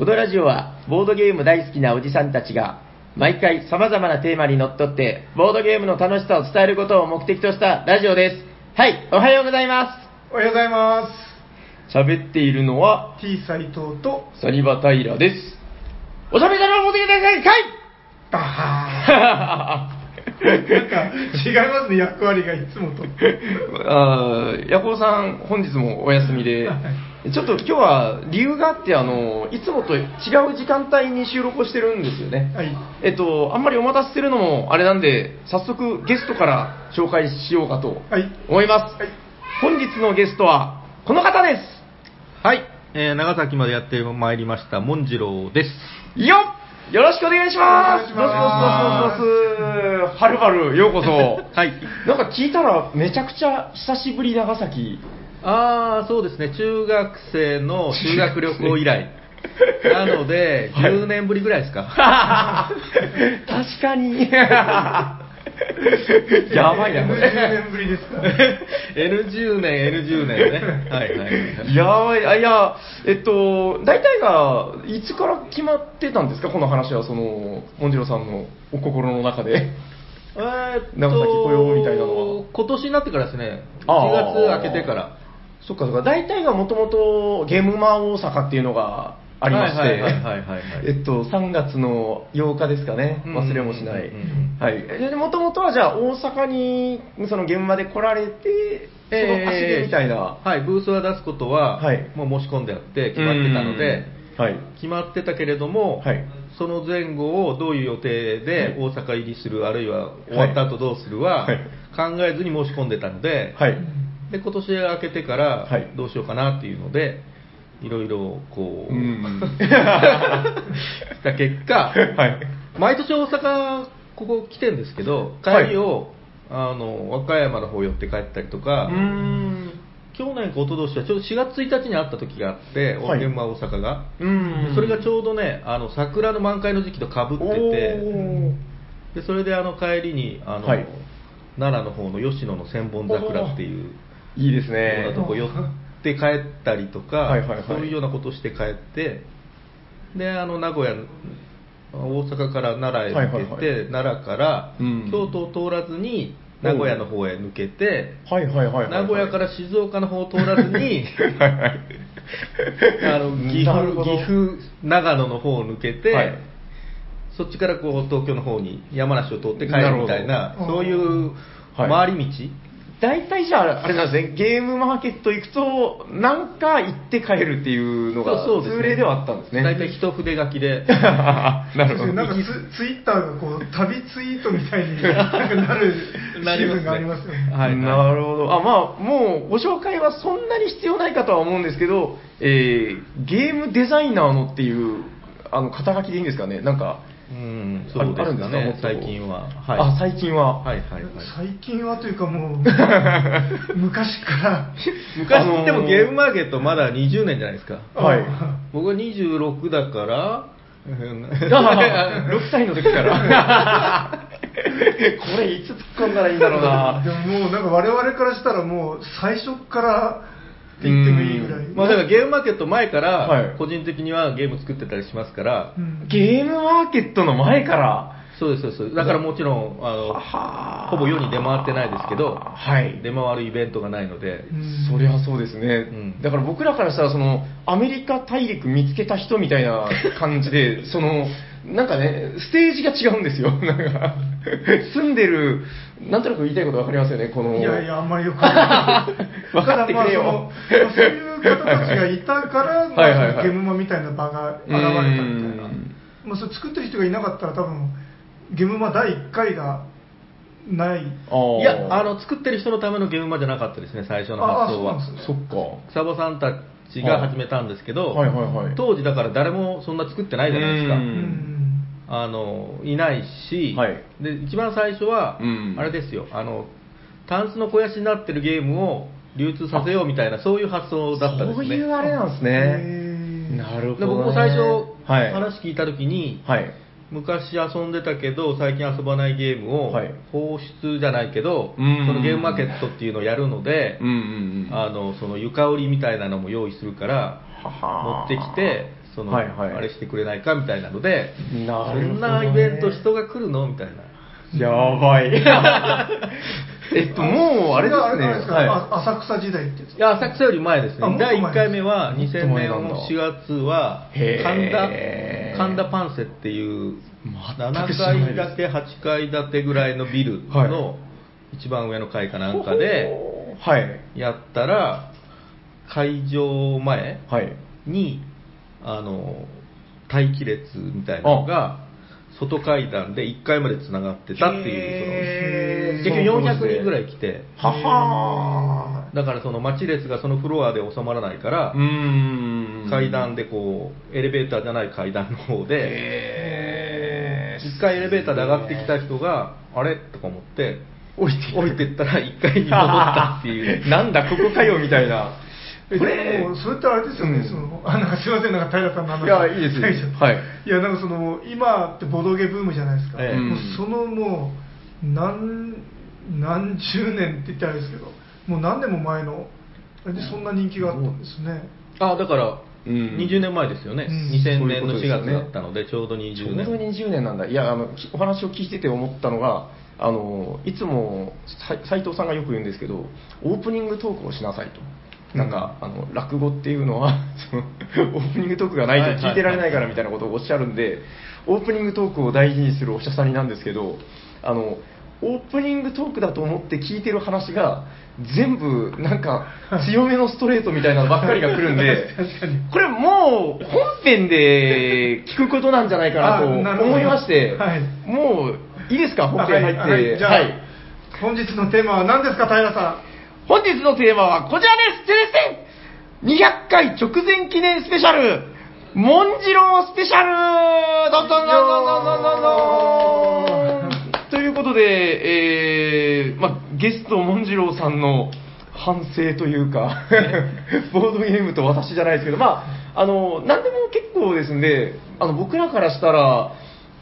このラジオは、ボードゲーム大好きなおじさんたちが、毎回様々なテーマにのっとって、ボードゲームの楽しさを伝えることを目的としたラジオです。はい、おはようございま。おはようございます喋っているのは、T 斎藤とサニバタイラです。おしゃべりだろ、持ってきてください、かいバハー なんか違いますね役割がいつもと あーヤコウさん、本日もお休みで、ちょっと今日は理由があって、あの、いつもと違う時間帯に収録をしてるんですよね。はいえっと、あんまりお待たせするのもあれなんで、早速ゲストから紹介しようかとはい思います。はい本日のゲストは、この方です。はい、えー長崎までやってまいりました、モンジローです。よっよろしくお願いしますお願いしますどうぞどうぞどうぞどうぞはるばるようこそ。はい。なんか聞いたら、めちゃくちゃ久しぶり長崎。あー、そうですね、中学生の修学旅行以来。なので、はい10年ぶりぐらいですか。確かに。やばいな、こ10れ。年ぶりですか N10 年、N10 年ね。はいはい。やばい、あ、いや、えっと、大体が、いつから決まってたんですか、この話は、その、モンジロさんのお心の中で。えーっと長崎来ようみたいなのは今年になってからですね、あー1月明けてから。そっかそっか、大体がもともとゲームマ大阪っていうのがありまして、はいはいはいはいはいえっと、3月の8日ですかね、うん忘れもしない。はい。もともとはじゃあ大阪に、その現場で来られて、その足でみたいな。はい、ブースは出すことは、はい。もう申し込んであって決まってたので、うん、はい。決まってたけれども、はい。その前後をどういう予定で大阪入りする、あるいは終わった後どうするははい。考えずに申し込んでたので、はい。で今年明けてからはい。どうしようかなっていうので、いろいろこう、うん。した結果、はい。毎年大阪、ここ来てんですけど、はい。帰りを、あの和歌山の方寄って帰ったりとか、うーん。去年か一昨年はちょうど4月1日に会った時があって、はい。現場大阪が。うん。でそれがちょうどね、あの桜の満開の時期とかぶってて、でそれであの帰りにあの、はい。奈良の方の吉野の千本桜っていういいですようねな。とこ寄って帰ったりとか、はいはいはい。そういうようなことをして帰って、であの名古屋、大阪から奈良へ抜けて、はいはいはい。奈良からうん。京都を通らずに名古屋の方へ抜けて、はいはいはいはいはい。名古屋から静岡の方を通らずに、岐阜なるほど。岐阜、長野の方を抜けて、はい。そっちからこう東京の方に山梨を通って帰るみたいな、なるほど。そういうはい。回り道、大体じゃあ、あれなんですね、ゲームマーケット行くと、なんか行って帰るっていうのが、通例ではあったんですね。大体一筆書きで、なるほど。なんかツツイッターがこう旅ツイートみたいに なんかなるシーズンがありますよね はいはいなるほど。あ、まあ、もう、ご紹介はそんなに必要ないかとは思うんですけど、えー、ゲームデザイナーのっていう、あの、肩書きでいいんですかねなんか、うん、あそうであるんですかねもっ、と最近は。はい、あ、最近は。はいはいはい。最近はというかもう 昔から昔あのーでもゲームマーケットまだ20年じゃないですか。はい。僕は26だから、うんあ6 歳の時から。これいつ突っ込んだらいいんだろうな。でももうなんか我々からしたらもう最初からって言ってもいいぐらいまあだからゲームマーケット前かはい。ら、個人的にはゲーム作ってたりしますから、うん。ゲームマーケットの前から、そうです、そうです。だからもちろん、あの、はほぼ世に出回ってないですけど、はい。出回るイベントがないので、うん。そりゃそうですね、ん。だから僕らからしたらそのアメリカ大陸見つけた人みたいな感じで そのなんかねステージが違うんですよ。なんか住んでるなんとなく言いたいこと分かりますよねこのいやいや、あんまりよくわかんない。分かってくれよそういう方たちがいたから、まあはいはいゲームマみたいな場が現れたみたいなうん。まあ、それ作ってる人がいなかったら多分、ゲームマ第1回がない。いや、あの、作ってる人のためのゲームマじゃなかったですね、最初の発想はああそうなんです。そっか草場さんたちが始めたんですけど、はいはいはい当時だから誰もそんな作ってないじゃないですか。あの、いないし、はい。で、一番最初は、うん。あれですよ、あの、タンスの肥やしになってるゲームを流通させようみたいな、そういう発想だったんですそうね。いうあれなんですへねーなるほど、ね、で僕も最初、はい、話聞いたときに、はい。昔遊んでたけど最近遊ばないゲームをはい。放出じゃないけど、うん。そのゲームマーケットっていうのをやるので、うんうんうん。あのその床売りみたいなのも用意するから、は持ってきて、その、はいはいあれしてくれないかみたいなので、ねそんなイベント人が来るのみたいな。やばい。えっと、もう、あれですね。それがですか、はいあ浅草時代ってやついや、浅草より前ですね。第1回目はもっと2000年前なんだ4月は、神田、神田パンセっていう、7全く知らないです階建て、8階建てぐらいのビルはいの一番上の階かなんかではい。やったら、会場前はい。に、あの、待機列みたいなのが、外階段で1階まで繋がってたっていう、その、結局400人ぐらい来て、ははだからその待ち列がそのフロアで収まらないから。階段でこう、エレベーターじゃない階段の方で、へー。一回エレベーターで上がってきた人が、あれ？とか思って、降りて降りてったら一階に戻ったっていう。なんだ、ここかよ、みたいな。えこれでもそれってあれですよね、うん。そのあなんかすいません、なんか平さんの話。いやいいですはい。いや、なんかその今ってボドゲブームじゃないですか、ええもうそのもう何何十年って言ったらあれですけど、もう何年も前の、あれでそんな人気があったんですね。あ、だから、うん。20年前ですよね。うん。2000年の4そういうことですよね。月だったので、ちょうどちょ20うど年。20年なんだ。いや、あの、きお話を聞いてて思ったのが、あの、いつも、さ斉藤さんがよく言うんですけど、オープニングトークをしなさいと。なんか、あの、落語っていうのは、その、オープニングトークがないと聞いてられないからみたいなことをおっしゃるんで、オープニングトークを大事にするお医者さんになんですけど、あの、オープニングトークだと思って聞いてる話が、全部、なんか、強めのストレートみたいなのばっかりが来るんで、これもう、本編で聞くことなんじゃないかなと 思いまして、はい。もう、いいですか、本編入って。はい。はい。じゃあ、はい。本日のテーマは何ですか、平さん？本日のテーマはこちらです。テレセ !200 回直前記念スペシャル。モンジロースペシャル。どんどんどんどんどんどんどん。ということで、えー、ま、ゲストモンジローさんの反省というか ボードゲームと私じゃないですけど、まあ、あの、何でも結構ですんで、あの、僕らからしたら、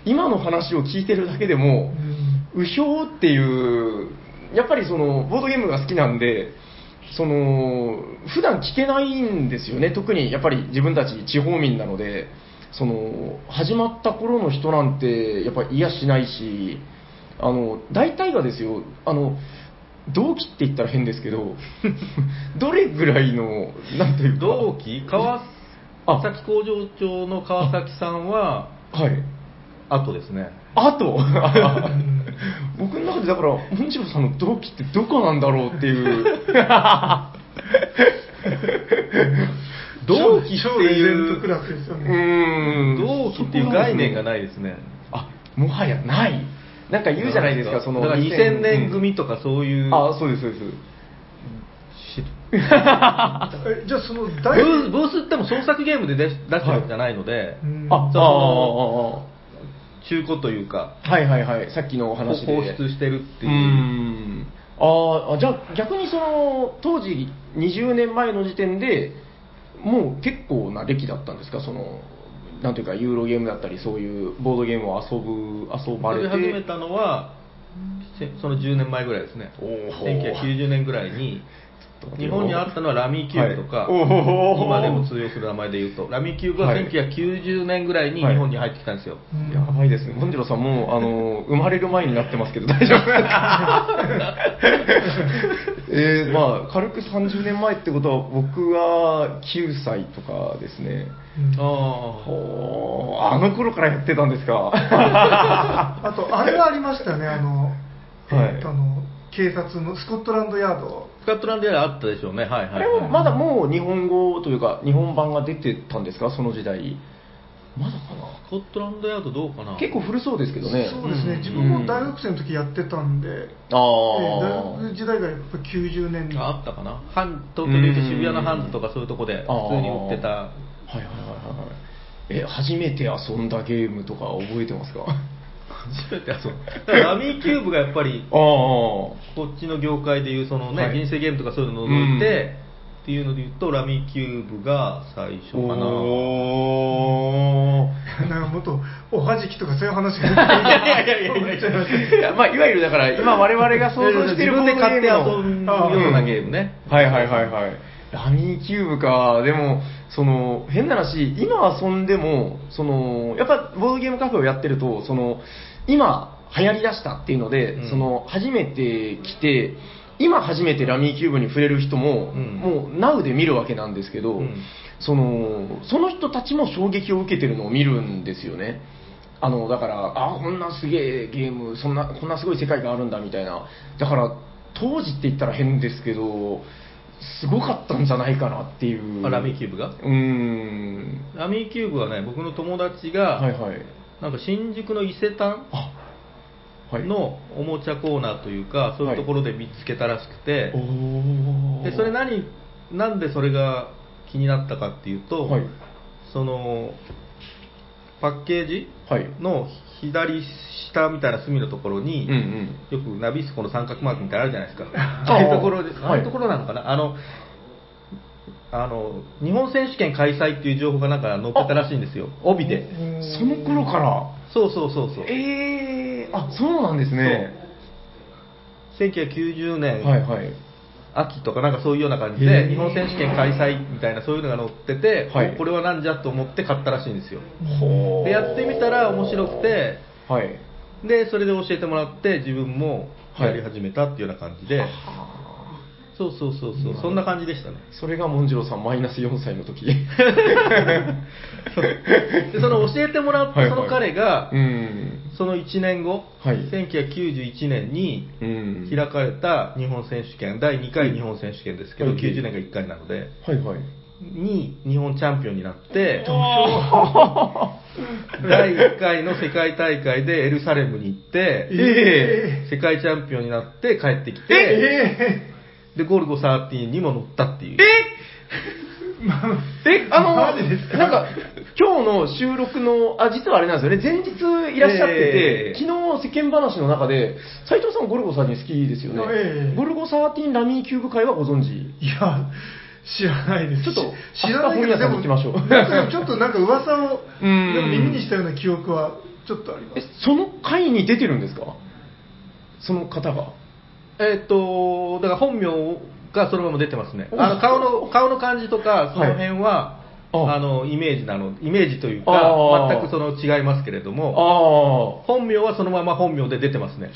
今の話を聞いてるだけでも、うひょうっていうやっぱりその、ボードゲームが好きなんで、その、普段聞けないんですよね。特にやっぱり自分たち地方民なので、その、始まった頃の人なんて、やっぱり嫌しないし、あの、大体がですよ、あの、同期って言ったら変ですけど、どれぐらいの、なんというか。同期？川あ崎工場長の川崎さんは、はい。後ですね。あと、僕の中でだから、モンジローさんの同期ってどこなんだろうっていう。同期って超レジェンいうドクラスですようん。同期っていう概念がないですね。あ、もはやない。なんか言うじゃないですか、その。だから2000年組とかそういう、あ、そうです、そうです。じゃあ、そのブ大ースブースっても創作ゲームで出し出してるわけじゃないので、うんあ、あそ中古というか、はいはいはい、さっきのお話で。放出してるってういう。ん。ああ、じゃあ逆にその、当時20年前の時点で、もう結構な歴だったんですか、その、なんていうか、ユーロゲームだったり、そういうボードゲームを遊ぶ、遊ばれて。始めたのは、せその10年前ぐらいですね。おー1990年ぐらいに、日本にあったのはラミーキューブとか、今でも通用する名前で言うと、ラミーキューブははい。1990年ぐらいに日本に入ってきたんですよ。うんやばいですね。本次郎さんもう、あの、生まれる前になってますけど、大丈夫ですか？えー、まあ、軽く30年前ってことは、僕は9歳とかですね。うん。あほーあの頃からやってたんですか？あと、あれがありましたよね、あの、はい。えっとあの警察のスコットランドヤード。スカットランドヤードあったでしょうね、はいはい、あれは。はいまだもう日本語というか、日本版が出てたんですか、その時代。まだかスコットランドヤードどうかな？な結構古そうですけどね。そうですね、うん。自分も大学生の時やってたんで、あ大学時代がやっぱ90年。ああったかな？ハン東京でいうと渋谷のハンズとかそういうとこで普通に売ってた。はいはいはいはいはい。え、初めて遊んだゲームとか覚えてますか？あ初めて遊んだ。だからラミーキューブがやっぱり、あ。こっちの業界でいうそのね、はい人生ゲームとかそういうのを除いて、っていうので言うと、ラミーキューブが最初かな。おー。なんかもっとおはじきとかそういう話が いやいやいやいやいやいや、まあ、いわゆるだから、今我々が想像してる自分で買って遊ボードゲームのぶようなゲームね。はいはいはいはい。ラミーキューブか、でも、その、変な話、今遊んでも、その、やっぱ、ボードゲームカフェをやってると、その、今、流行り出したっていうので、うんその、初めて来て、今初めてラミーキューブに触れる人も、うんもう、ナウで見るわけなんですけど、うんその、その人たちも衝撃を受けてるのを見るんですよね。あの、だから、あ、こんなすげえゲーム、そんな、こんなすごい世界があるんだみたいな。だから、当時って言ったら変ですけど、すごかったんじゃないかなっていう。あラミーキューブが？うーん。ラミーキューブはね、僕の友達が、はいはい。なんか新宿の伊勢丹。のおもちゃコーナーというか、そういうところで見つけたらしくて、おーでそれ何、なんでそれが気になったかっていうと、はい。そのパッケージ？はい。の左下みたいな隅のところに、うんうん。よくナビスコの三角マークみたいなのあるじゃないですか。あああいうところで、はいああいうところなのかな、あの、あの、日本選手権開催っていう情報がなんか載ってたらしいんですよ。帯で。その頃から、そうそうそうそう。えー、あ、そうなんですね。1990年、はいはい。秋とかなんかそういうような感じへで、ー。日本選手権開催みたいなそういうのが載ってて、はい。おこれはなんじゃと思って買ったらしいんですよ。で、やってみたら面白くて、はい。で、それで教えてもらって、自分もやり始めたっていうような感じで、そうそうそうそう、そんな感じでしたね。それがモンジローさんマイナス4歳の時。でその教えてもらったその彼が、うん。その1年後、はい1991年にうん。開かれた日本選手権、第2回日本選手権ですけど、はい90年が1回なので、はいはい。に日本チャンピオンになって、第1回の世界大会でエルサレムに行って、え世界チャンピオンになって帰ってきて、えで、ゴルゴ13にも乗ったっていう。え？えあの、マジですか？なんか、今日の収録の、あ、実はあれなんですよね、前日いらっしゃってて、ええ。昨日世間話の中で、斉藤さんゴルゴ13好きですよね。ええ。ゴルゴ13ラミーキューブ会はご存知？いや知らないです。ちょっと知らないけど明日本屋さんに行きましょう。なんかちょっとなんか噂を耳にしたような記憶はちょっとありまえす、その会に出てるんですか？その方が。えっと、だから本名がそのまま出てますね。おあの顔の顔の感じとか、その辺は、ああのイメージなの、イメージというあか、ー全くその違いますけれども、あ本名はそのまま本名で出てますね。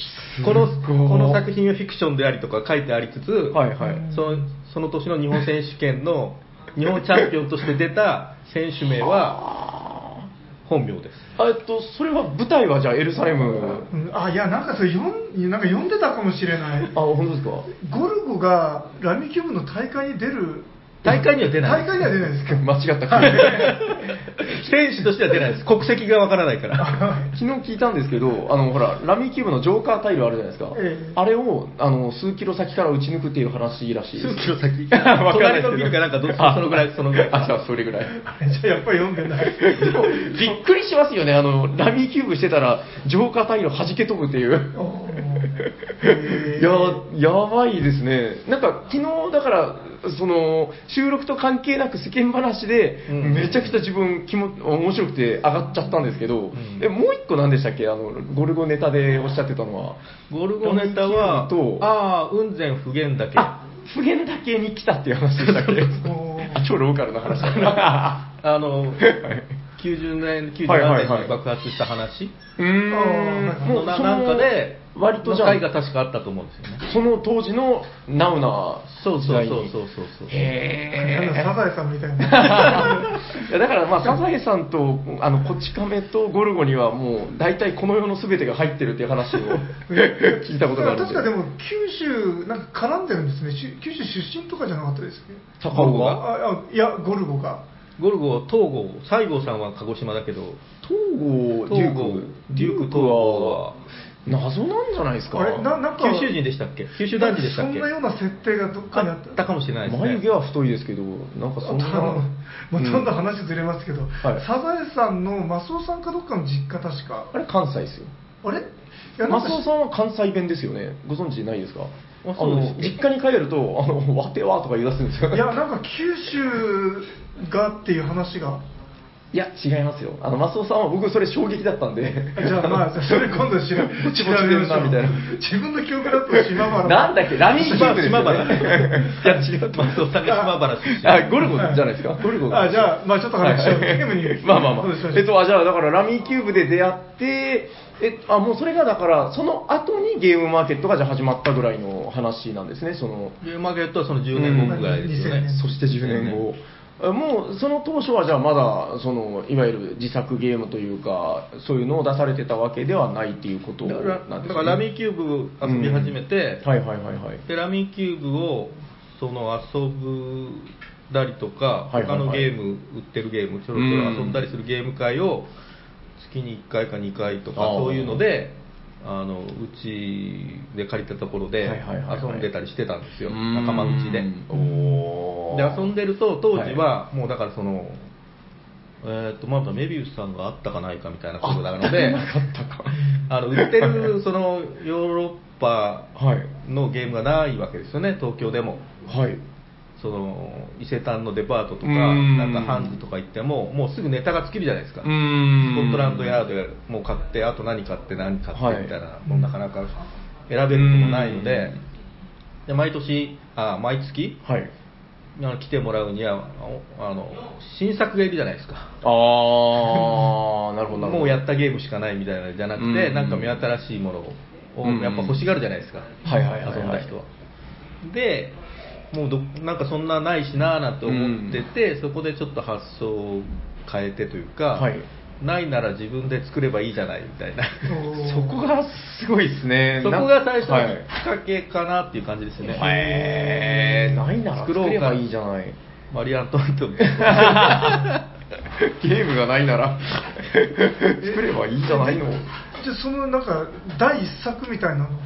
このこの作品はフィクションでありとか書いてありつつ、あ。はいはい。そのその年の日本選手権の日本チャンピオンとして出た選手名は本名です。あえっと、それは舞台はじゃあエルサレム？うん。あいやなんかそれ読んなんか読んでたかもしれない。あ、本当ですか？ゴルゴがラミキューブの大会に出る大会には出ない大会には出ないですか 間違った。選手としては出ないです。国籍がわからないから。昨日聞いたんですけど、あのほら、ラミーキューブのジョーカータイルあるじゃないですか、ええあれをあの数キロ先から打ち抜くっていう話らしいです。数キロ先わかんないですけど隣のビルかなんかどあそのぐらいそのぐらいあ、じゃあそれぐらい。あれじゃあやっぱり読んでないでもびっくりしますよね、あのラミーキューブしてたら、ジョーカータイル弾け飛ぶっていう。や、やばいですね。なんか、昨日、だから、その、収録と関係なく世間話で、うん。めちゃくちゃ自分、気も、面白くて上がっちゃったんですけど、ん。え、もう一個何でしたっけ？あの、ゴルゴネタでおっしゃってたのは。ゴルゴネタは、とああ、雲仙普賢岳。あ、普賢岳に来たっていう話でしたっけ？超ローカルな話。だな。あの、はい。90年、97はいはいはい年に爆発した話。うーん。あーもうなんかで、割とじゃあ。が確かあったと思うんですよね。その当時のナウなそうそうそうそうそう。そう。へー。なんだサザエさんみたいな。いやだからまあ、サザエさんと、あの、こち亀とゴルゴにはもう、大体この世の全てが入ってるっていう話を 聞いたことがあるんで。確かでも九州なんか絡んでるんですね。し九州出身とかじゃなかったですっけ？高尾がああいやゴルゴが。ゴルゴ、東郷、西郷さんは鹿児島だけど、東郷、デュー東郷ク、デューク東郷は、謎なんじゃないですか？あれななんか九州人でしたっけ？九州男児でしたっけ？そんなような設定がどっかにあっあったたかもしれないですね。眉毛は太いですけど、なんかそんな。あとあのまあ、どんどんうん話ずれますけど、はいサザエさんのマスオさんかどっかの実家確かあれ関西ですよ。あれいやなんかマスオさんは関西弁ですよね。ご存知ないですかあの実家に帰ると、あの、わてわとか言い出すんですよ。いやなんか九州がっていう話がいや、違いますよ。あの、マスオさんは僕それ衝撃だったんで。じゃあまあ、それ今度調べぼちぼち出るなみたいな自分の記憶だと島原。なんだっけ、ラミーキューブですよ、ね。島原いや、違う。マスオさんが島原出身。あ、ゴルゴじゃないですか。ゴルゴが。あ、じゃあ、まあちょっと話しよう。ゲームに。まあまあまあ。えっと、あじゃあ、だからラミーキューブで出会って、えあ、もうそれがだから、その後にゲームマーケットがじゃあ始まったぐらいの話なんですね、その。ゲームマーケットはその10年後ぐらいですよねうん。そして10年後。あもうその当初はじゃあまだそのいわゆる自作ゲームというかそういうのを出されてたわけではないっていうことなんだからですね。だからラミーキューブ遊び始めて、はいはいはいはい。でラミーキューブをその遊ぶだりとか、はいはいはい他のゲーム売ってるゲームちょろちょろ遊んだりするゲーム会を月に1回か2回とかそういうのであのうちで借りたところで遊んでたりしてたんですよ、うん仲間内で。で遊んでると当時はもうだからその、えー、とまだメビウスさんがあったかないかみたいなことなので。あの売ってるそのヨーロッパはい。のゲームがないわけですよね東京でもはい。その伊勢丹のデパートとかうん。なんかハンズとか行ってももうすぐネタが尽きるじゃないですか。スコットランドヤードでもう買ってあと何買って何買ってはいみたいな、もうなかなか選べることもないのでで毎年あ毎月はい。あの来てもらうにはああの新作がいるじゃないですか。あー、なるほどなるほど。もうやったゲームしかないみたいなのじゃなくて、うん。なんか目新しいものをうん。やっぱ欲しがるじゃないですか、はいはいはいはい。遊んだ人は。で、もうどなんかそんなないしなーなんて思ってて、そこでちょっと発想を変えてというか、はいないなら自分で作ればいいじゃないみたいな。そこがすごいですね。そこが最初のはいきっかけかなっていう感じですね。へー、ないなら作作ろうかればいいじゃない。マリアントワントみゲームがないなら作ればいいじゃないの。じゃあそのなんか第一作みたいなの？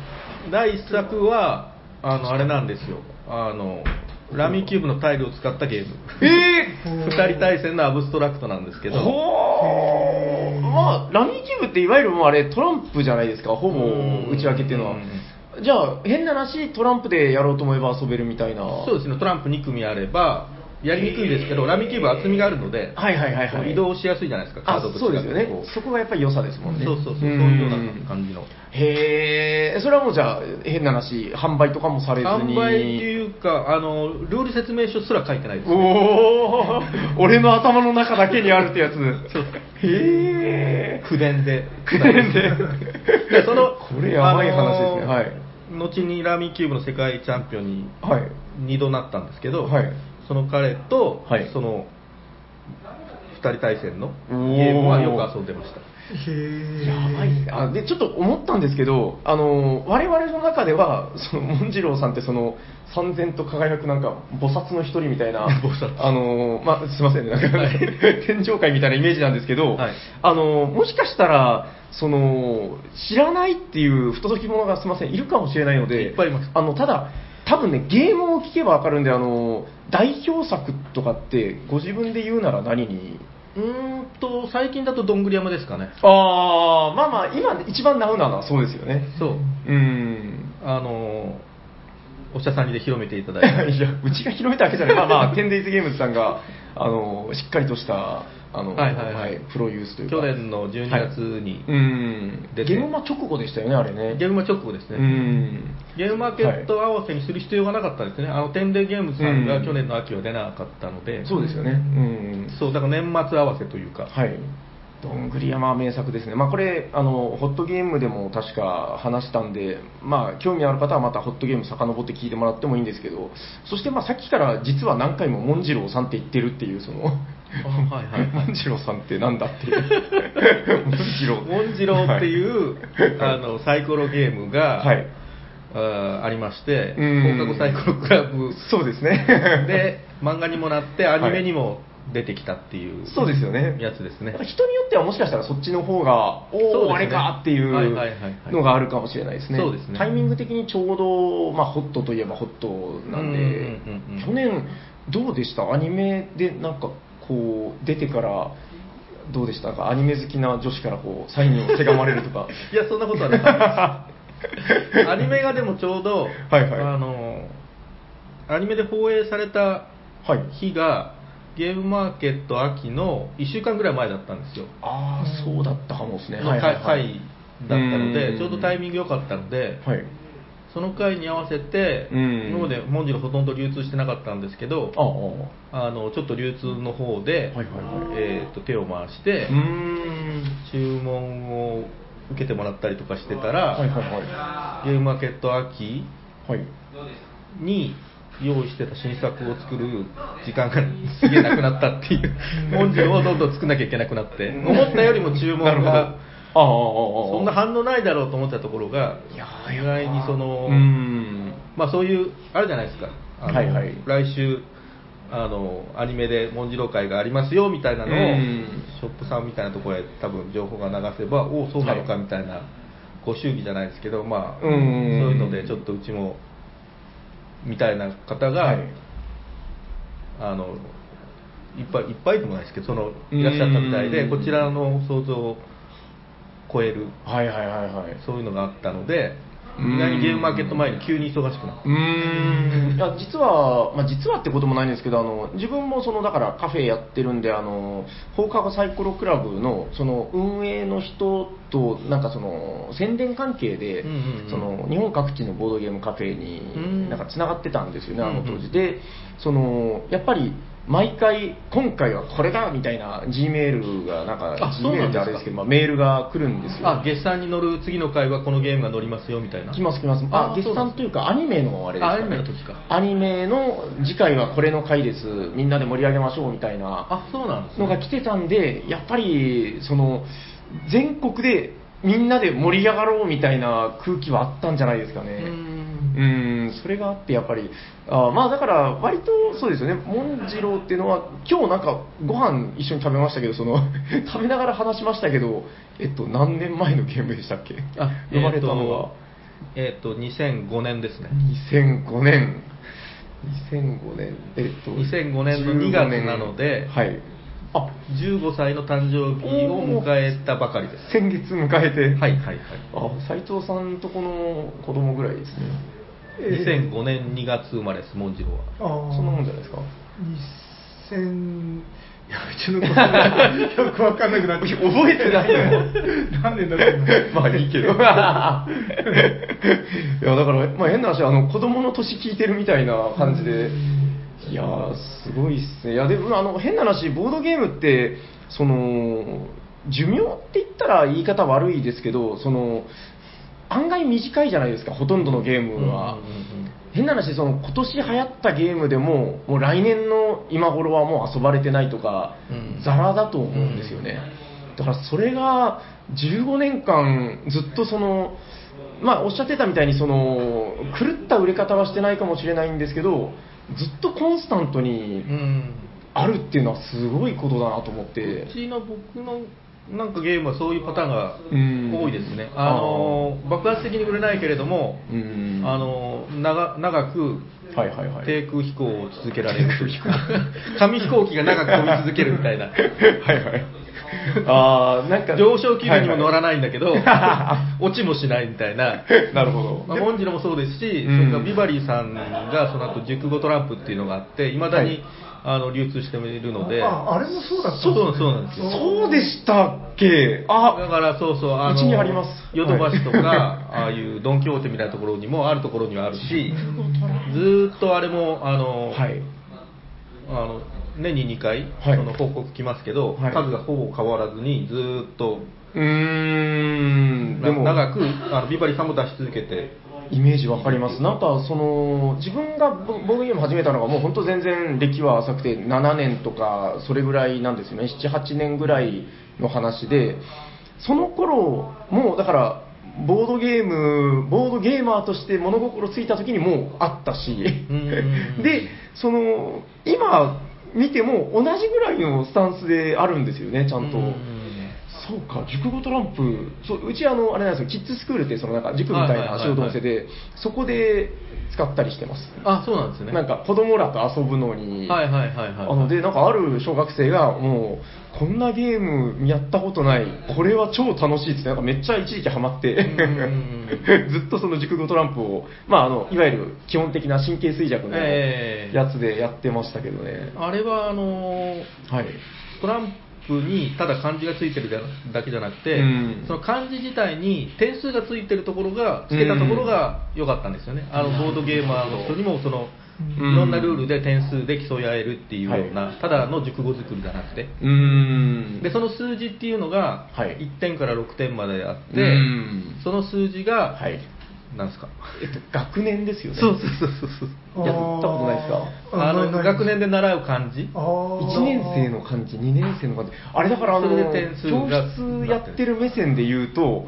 第一作はあのあれなんですよあのラミーキューブのタイルを使ったゲーム。え 二人対戦のアブストラクトなんですけど、まあ、ラミーキューブっていわゆるもうあれトランプじゃないですか、ほぼうん。内訳っていうのは。うん。じゃあ、変な話、トランプでやろうと思えば遊べるみたいな。そうですね。トランプ2組あればやりにくいですけど、ラミーキューブは厚みがあるので、はいはいはいはい。移動しやすいじゃないですかカードとそうですよね。そこがやっぱり良さですもんね。そうそうそうそうんいうような感じの。へえ、それはもうじゃあ、変な話、販売とかもされずに。販売っていうかあのルール説明書すら書いてないですおお、俺の頭の中だけにあるってやつ。そう。へえ。口伝で。口伝で。で。そのこれやばい話ですね。はい。後にラミーキューブの世界チャンピオンにはい。2度なったんですけど、はいその彼と、はい。その2人対戦のゲームはよく遊んでました。へえやばいですね。あで、ちょっと思ったんですけど、あの、我々の中では、その、モンジローさんってその、三千と輝くなんか、菩薩の一人みたいな、菩薩。あの、まあ、すいませんね、なんか、天上界みたいなイメージなんですけど、はい。あの、もしかしたら、その、知らないっていう不届き者がすいません、いるかもしれないので、いっぱいいます。あの、ただ、多分ね、ゲームを聞けばわかるんで、あの、代表作とかって、ご自分で言うなら何に？うーんと最近だとどんぐり山ですかねああ、まあまあ、今一番ナウなのはそうですよね。そううん。あのおしゃさんにで広めていただいて いや、うちが広めたわけじゃない。まあまあ、テンデイズゲームズさんが、あの、しっかりとした、あの、はいはいはいプロユースというか。去年の12月に、うん。出てゲームマ直後でしたよね、あれね。ゲームマ直後ですね、うん。ゲームマーケット合わせにする必要がなかったですね、あのテンデイゲームズさんが去年の秋は出なかったので、そうですよね。うん。そうだから年末合わせというか、はい。どんぐり山は名作ですね。まあこれ、あの、ホットゲームでも確か話したんで、まあ興味ある方はまたホットゲーム遡って聞いてもらってもいいんですけど、そしてまあさっきから実は何回もモンジローさんって言ってるっていう、その、はいはいはいモンジローさんってなんだっていう。モンジロー。モンジローっていう、はいあのサイコロゲームが、はい。あありまして、うん放課後サイコロクラブそうですね。で漫画にもなってアニメにも出てきたっていう、そうですよね。やつですね。人によってはもしかしたらそっちの方が、おお、ね。あれかっていうのがあるかもしれないですね。そうですね。タイミング的にちょうど、まあ、ホットといえばホットなんで、去年、どうでした？アニメでなんかこう、出てから、どうでしたか？アニメ好きな女子からこう、サインをせがまれるとか。いやそんなことはなかったです。アニメがでもちょうどはいはい。あのアニメで放映されたはい。ゲームマーケット秋の1週間ぐらい前だったんですよ。ああ、そうだったかもですね。の回回だったので、うんちょうどタイミング良かったので、はい。その回に合わせて、うん今までモンジロほとんど流通してなかったんですけど、あのちょっと流通の方で、はいはいはいえーと手を回して。注文を受けてもらったりとかしてたら、はいはいはゲームマーケット秋い。はい。に用意してた新作を作る時間がすげえなくなったっていう、モンジロをどんどん作んなきゃいけなくなって、思ったよりも注文があ、ああ、ああ。そんな反応ないだろうと思ったところが意外にその。まあそういう、あるじゃないですか、はいはい。来週、あのアニメでモンジロ会がありますよみたいなのを、うん。ショップさんみたいなところへ多分情報が流せば、おお、そうなのかはいみたいな、ご祝儀じゃないですけど、まあ、うん。そういうので、ちょっとうちも、みたいな方が、はいあのいっぱいいっぱいでもないですけど、そのいらっしゃったみたいで、うんこちらの想像を超える、はいはいはいはい。そういうのがあったので、うん意外にゲームマーケット前に急に忙しくなった。うーん。いや実は、まあ、実はってこともないんですけどあの自分もそのだからカフェやってるんであの放課後サイコロクラブのその運営の人となんかその宣伝関係で、うんうんうん。その日本各地のボードゲームカフェうん。になんかつながってたんですよね、あの当うんうん時でそのやっぱり毎回今回はこれだみたいな G メールがなんかあ G メールなんですか？ってあれですけど、まあ、メールが来るんですよあ、月産に乗る次の回はこのゲームが乗りますよみたいな。来ます来ます。あ、あ月産というかアニメのあれですか、ね、あアニメの時かアニメの次回はこれの回です。みんなで盛り上げましょうみたいなあ、そうなんですね。のが来てたんで、やっぱりその全国でみんなで盛り上がろうみたいな空気はあったんじゃないですかね。うーんうん、それがあってやっぱり、あまあだから割とそうですよね、モンジローっていうのは、今日なんかご飯一緒に食べましたけど、その 食べながら話しましたけど、えっと、何年前のゲームでしたっけ？あ、生まれたのが。えっ、と、2005年ですね。2005年、2005年、えっと、2005年の2月なので15はい。あ、15歳の誕生日を迎えたばかりです。先月迎えて、はいはいはい。あ、斉藤さんとこの子供ぐらいですね。2005年2月生まれです、モンジローは。ああそんなもんじゃないですか？2000いやうちの子供よくわかんなくなって覚えてないの何年だろうなまあいいけど。いや、だから、まあ変な話、あの、子供の年聞いてるみたいな感じで、いやー、すごいっすね。いや、でも、あの、変な話、ボードゲームって、その、寿命って言ったら言い方悪いですけど、その、案外短いじゃないですか、ほとんどのゲームは。変な話、その今年流行ったゲームでも、もう来年の今頃はもう遊ばれてないとか、うんザラだと思うんですよね。だからそれが15年間ずっとその、まあおっしゃってたみたいにその、狂った売れ方はしてないかもしれないんですけど、ずっとコンスタントにうんあるっていうのはすごいことだなと思ってう。ちの僕のなんかゲームはそういうパターンがうん多いですね。あの爆発的に売れないけれども、うんあの長長くはいはいはい。低空飛行を続けられる 紙飛行機が長く飛び続けるみたいな。はいはい。あーなんか上昇気流にも乗らい。ないんだけど、落ちもしないみたいな。なるほど。まあ、モンジロもそうですし、うんそれからビバリーさんがその後熟語トランプっていうのがあって、いまだに、はいあの流通しているので、ああれもそうだったんですね。そうそうなんですよ。そうでしたっけ？あ。だからそうそう、あのうちにあります。ヨドバシとか、ああいうドン・キホーテみたいなところにもあるところにはあるし、ずーっとあれも、あの、はい。あの年に2回、はい。その報告来ますけど、はい。数がほぼ変わらずに、ずーっと、うーん、でも、長くあのビバリーさんも出し続けて、イメージわかります。なんか、その、自分がボボードゲーム始めたのがもう本当全然歴は浅くて、7年とか、それぐらいなんですよね。7、8年ぐらいの話で、その頃、もうだから、ボードゲーム、ボードゲーマーとして物心ついた時にもうあったしうん、で、その、今見ても同じぐらいのスタンスであるんですよね、ちゃんと。うんそうか、熟語トランプ、そううちあの、あれなんですよ、キッズスクールってそのなんか塾みたいなはいはいはいはい足を動せで、そこで使ったりしてます。あ、そうなんですね。なんか子供らと遊ぶのに、はいはいはいはい。あので、なんかある小学生が、もう、こんなゲームやったことない、これは超楽しいっつって、なんかめっちゃ一時期ハマって ずっとその熟語トランプを、まあ、あのいわゆる基本的な神経衰弱のええやつでやってましたけどね。あれは、あのーはい。トランプにただ漢字がついてるだけじゃなくて、うんその漢字自体に点数がついてるところが、つけたところが良かったんですよね。あの、ボードゲーマーの人にも、その、うんいろんなルールで点数で競い合えるっていうような、ただの熟語作りじゃなくて。うーん。で、その数字っていうのが、はい1点から6点まであっうてん、その数字が、はい。なんですか？えっと、学年ですよね。そうそうそうそう。やったことないですか？あの、学年で習う漢字あー1年生の漢字、2年生の漢字、あれだからあの教が室やってる目線で言うと、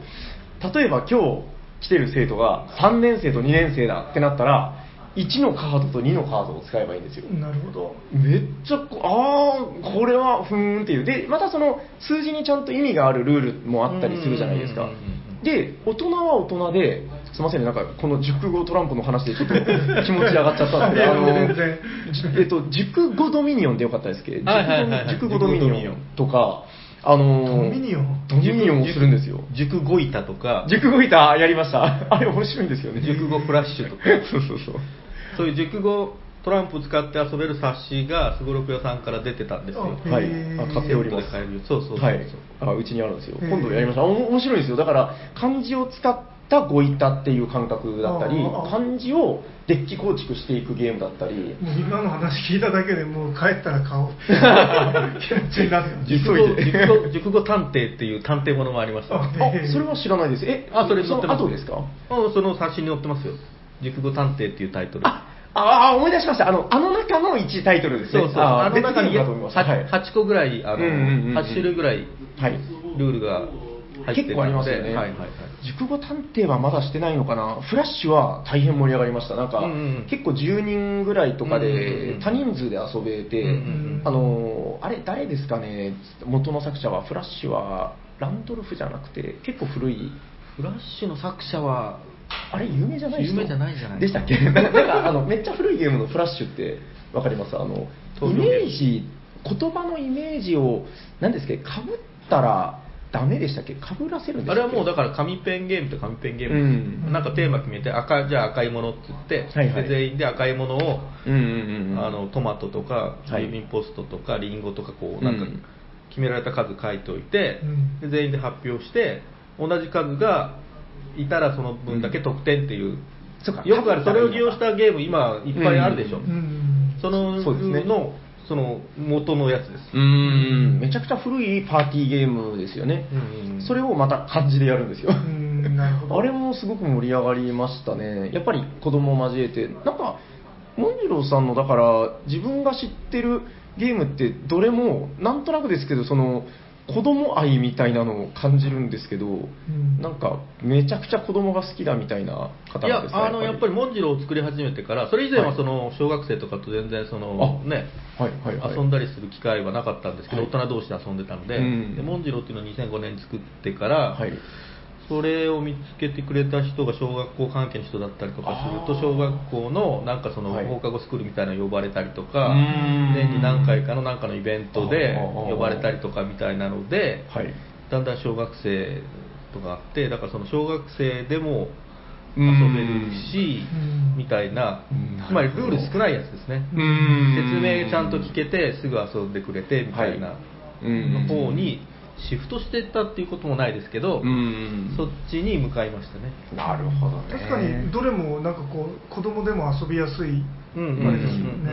例えば今日来てる生徒が3年生と2年生だってなったら、1のカードと2のカードを使えばいいんですよ。なるほどめっちゃこ、ああ、これはふーんっていう。で、またその数字にちゃんと意味があるルールもあったりするじゃないですか。で、大人は大人で、すみませんね、なんかこの熟語トランプの話でちょっと 気持ち上がっちゃったんですけど、あのえっと、熟語ドミニオンでよかったですっけ？ど、熟語ドミニオンとか、あのードミニオン？ドミニオンをするんですよ。熟語板とか、熟語板やりました。あれ面白いんですよね。熟語フラッシュとか、そうそうそう。そういう熟語トランプ使って遊べる冊子がすごろく屋さんから出てたんですよ。あはいあ買っております。セットで買えるよそうそうそうはい、あうちにあるんですよ。今度やりました。面白いんですよ。だから漢字を使った語板っていう感覚だったりああ、漢字をデッキ構築していくゲームだったり。もう今の話聞いただけでもう帰ったら買おう 気持ちになってます急熟語熟語熟語探偵っていう探偵ものもありました。ああ、それは知らないです。え、あ、それ載ってます。の後ですか？うんその冊子に載ってますよ。熟語探偵っていうタイトル。あ、ああ、思い出しました。あの、あの中の1タイトルですね。そうそう。あの中に別ゲームだと思います。はい。8個ぐらい、あの、うんうんうんうん8種類ぐらいはいルールが結構ありますよね、はいはいはい。熟語探偵はまだしてないのかな、フラッシュは大変盛り上がりました、なんか、うんうん結構10人ぐらいとかで多人数で遊べて、うんうんあのあれ、誰ですかね、元の作者は、フラッシュはランドルフじゃなくて、結構古い、フラッシュの作者は、あれ、有名じゃない人？有名じゃないじゃない？でしたっけ？なんかあのめっちゃ古いゲームのフラッシュって分かります？あのイメージ、言葉のイメージを、何ですか、かぶったらダメでしたっけ、かぶらせるんですあれはもうだかから紙ペンゲームと紙ペンゲーム、うん。なんかテーマ決めて赤じゃあ赤いものって言って、はいはい。で全員で赤いものを、うんうんうんうん。あのトマトとかはい。郵便ポストとかリンゴとかこううんなん。か決められた数書いておいて、うん。で全員で発表して同じ数がいたらその分だけ得点っていう、そうか。よくあるそれを利用したゲーム今いっぱいあるでしょ、うん。そのそうですね。のその元のやつです、うーん。めちゃくちゃ古いパーティーゲームですよね、それをまた漢字でやるんですよ、うん。なるほど。あれもすごく盛り上がりましたね、やっぱり子供を交えて、なんか、モンジローさんのだから、自分が知ってるゲームって、どれも、なんとなくですけど、その子供愛みたいなのを感じるんですけど、ん。なんか、めちゃくちゃ子供が好きだみたいな方なんですかあのやっぱり。モンジローを作り始めてからそれ以前はその小学生とかと全然そのあねはいはいはい。遊んだりする機会はなかったんですけど、はい。大人同士で遊んでたので,、うん。でモンジローっていうのを2005年に作ってから、はいそれを見つけてくれた人が小学校関係の人だったりとかすると小学校のなんかそのはい。放課後スクールみたいなの呼ばれたりとか、年に何回かのなんかのイベントで呼ばれたりとかみたいなので、はい。だんだん小学生とかあってだからその小学生でもう遊んべるしうん。みたいなうん。つまりルール少ないやつですね。説明ちゃんと聞けてすぐ遊んでくれてみたいなの方にシフトしていったっていうこともないですけどうん。そっちに向かいましたね。なるほどね。確かにどれもなんかこう子供でも遊びやすいうんあれですよね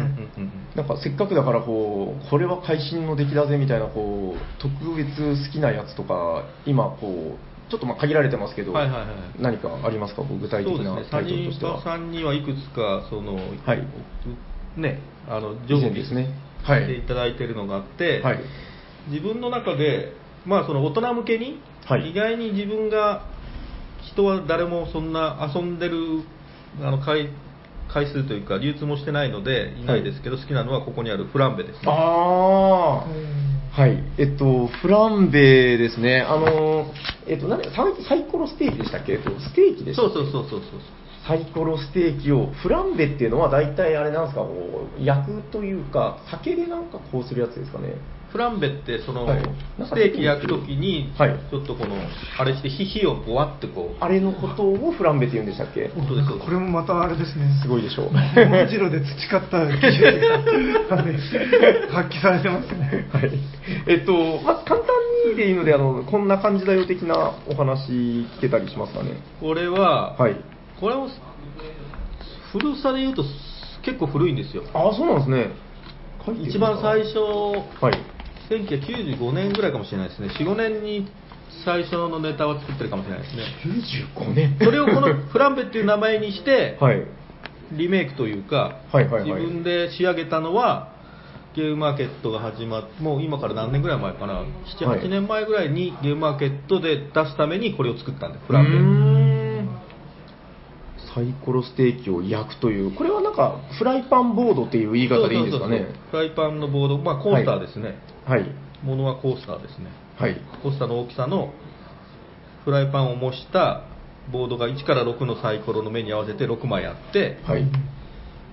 なんかせっかくだからこうこれは会心の出来だぜみたいなこう特別好きなやつとか今こうちょっとまあ限られてますけど、はいはいはい何かありますかこう具体的なタイトルとしては、さんにはいくつかその、はいねあの以常備前ですねはいしていただいているのがあって、はい自分の中で、まあ、その大人向けに、はい意外に自分が人は誰もそんな遊んでるあの回回数というか流通もしてないのでいないですけど、好きなのはここにあるフランベですねああ、うんはい。えっと、フランベですね。あの、えっと、何サイサイコロステーキでしたっけ？えっと、ステーキでしたっけそうそうそうそうそう。サイコロステーキを、フランベっていうのは大体あれなんですか、こう焼くというか、酒でなんかこうするやつですかね？フランベってその、はいステーキ焼くときに、はいちょっとこのあれして火火をボワってこうあれのことをフランベって言うんでしたっけ？そうですこれもまたあれですね。すごいでしょう。文次郎で培った技術発揮されてますね。はい。えっと、まず簡単にでいいので、あの、こんな感じだよ的なお話聞けたりしますかね？これは、はい。これも古さで言うと結構古いんですよあ、そうなんですね。一か番最初はい。1995年ぐらいかもしれないですね。45年に最初のネタを作ってるかもしれないですね。95年？それをこの フランベっていう名前にして、はい。リメイクというか、はいはいはい。自分で仕上げたのはゲームマーケットが始まってもう今から何年ぐらい前かな？はい78年前ぐらいにゲームマーケットで出すためにこれを作ったんですフうランベサイコロステーキを焼くという、これはなんか、フライパンボードっていう言い方でいいんですかね？そうそうそう。フライパンのボード、まあ、コースターですね、はい。ものはコースターですねはい。コースターの大きさのフライパンを模したボードが1から6のサイコロの目に合わせて6枚あってはい。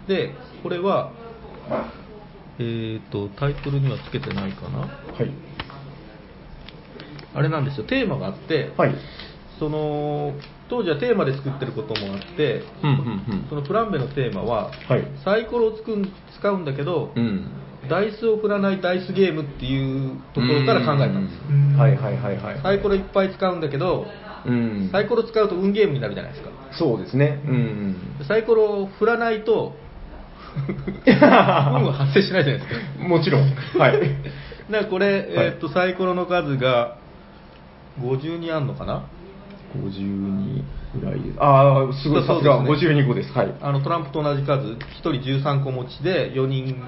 でこれはえー、とタイトルにはつけてないかな？はい。あれなんですよテーマがあって、はい。その当時はテーマで作ってることもあって、うんうんそのプランベのテーマは、はいサイコロをつくん使うんだけど、うん。うん。ダイスを振らないダイスゲームっていうところから考えたんですようんはいはいはいはい。サイコロいっぱい使うんだけど、うん。サイコロ使うと運ゲームになるじゃないですかそうですね。うんでサイコロを振らないと 運は発生しないじゃないですかうん。もちろん。はい。だからこれ、えーっとサイコロの数が52あんのかな？52ぐらいです。ああ、すごい、さすが。ね。52個です。はい。あのトランプと同じ数。1人13個持ちで4人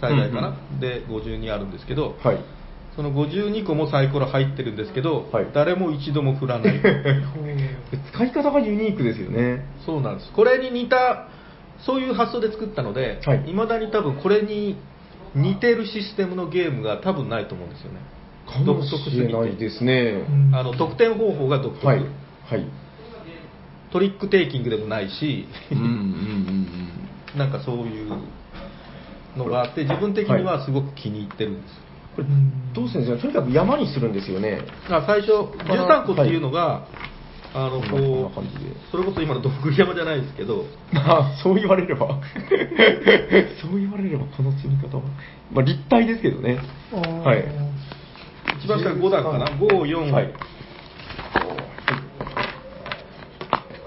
最大かな、うんで52あるんですけど、はい。その52個もサイコロ入ってるんですけど、はい。誰も一度も振らない。使い方がユニークですよね。そうなんです。これに似たそういう発想で作ったので、はい。未だに多分これに似てるシステムのゲームが多分ないと思うんですよねかもしれないですね。うんあの得点方法が独特、はい。はい。トリックテイキングでもないし、うんうんうんなんかそういうのがあって自分的にはすごく気に入ってるんですよ、これ、どうするんですか？とにかく山にするんですよね。あ最初13個っていうのが、あのこうそれこそ今のドッグ山じゃないですけどま あ、そう言われれば、そう言われれば、この積み方は。まあ、立体ですけどね。はい。一番下が5段かな？54、はい。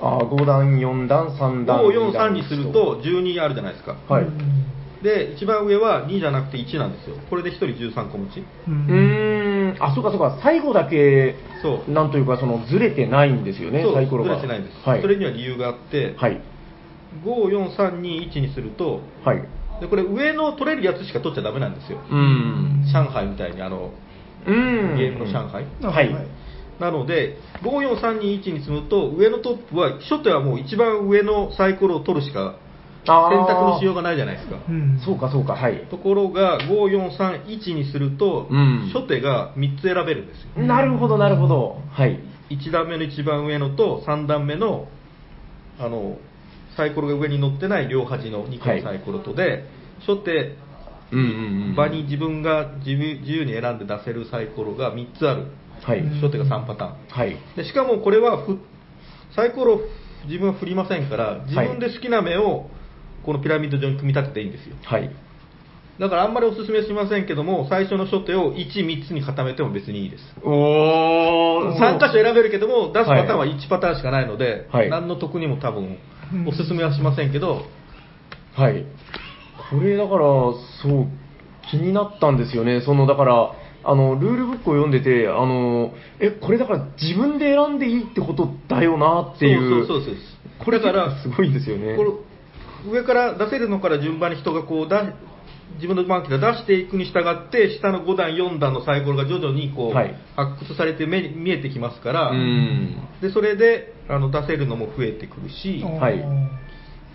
ああ、5段、4段、3段。543にすると12あるじゃないですかはい。で一番上は2じゃなくて1なんですよこれで1人13個持ちううんーん、あ、そうかそうか、最後だけ、そうなんというか、その、ずれてないんですよね、そうサイコロが。ずれてないんです、はい。それには理由があって、はい。54321にするとはい。でこれ上の取れるやつしか取っちゃダメなんですようん。上海みたいにあのうん。ゲームの上海？はい。なので54321に積むと上のトップは初手はもう一番上のサイコロを取るしか選択のしようがないじゃないですかうんそうかそうか、はい。ところが5431にすると、うん初手が3つ選べるんですよなるほど、なるほど。はい。1段目の一番上のと3段目のあのサイコロが上に乗ってない両端の2個のサイコロとで、初手うんうんうん。場に自分が自由に選んで出せるサイコロが3つある。はい。初手が3パターン。はい。でしかもこれはふサイコロを自分は振りませんから自分で好きな目をこのピラミッド状に組み立てていいんですよ。はい。だからあんまりお勧めしませんけども最初の初手を13つに固めても別にいいです。お3箇所選べるけども出すパターンは1パターンしかないので、はい。何の得にも多分お勧めはしませんけど、はい。これだから、そう、気になったんですよね。その、だから、あの、ルールブックを読んでて、あの、え、これだから自分で選んでいいってことだよなっていう。そうそうそうそうこれだからすごいですよね。これ上から出せるのから順番に人がこうだ自分の番機が出していくに従って下の5段4段のサイコロが徐々にこう、はい発掘されて目に見えてきますから、うん。でそれであの出せるのも増えてくるし、はい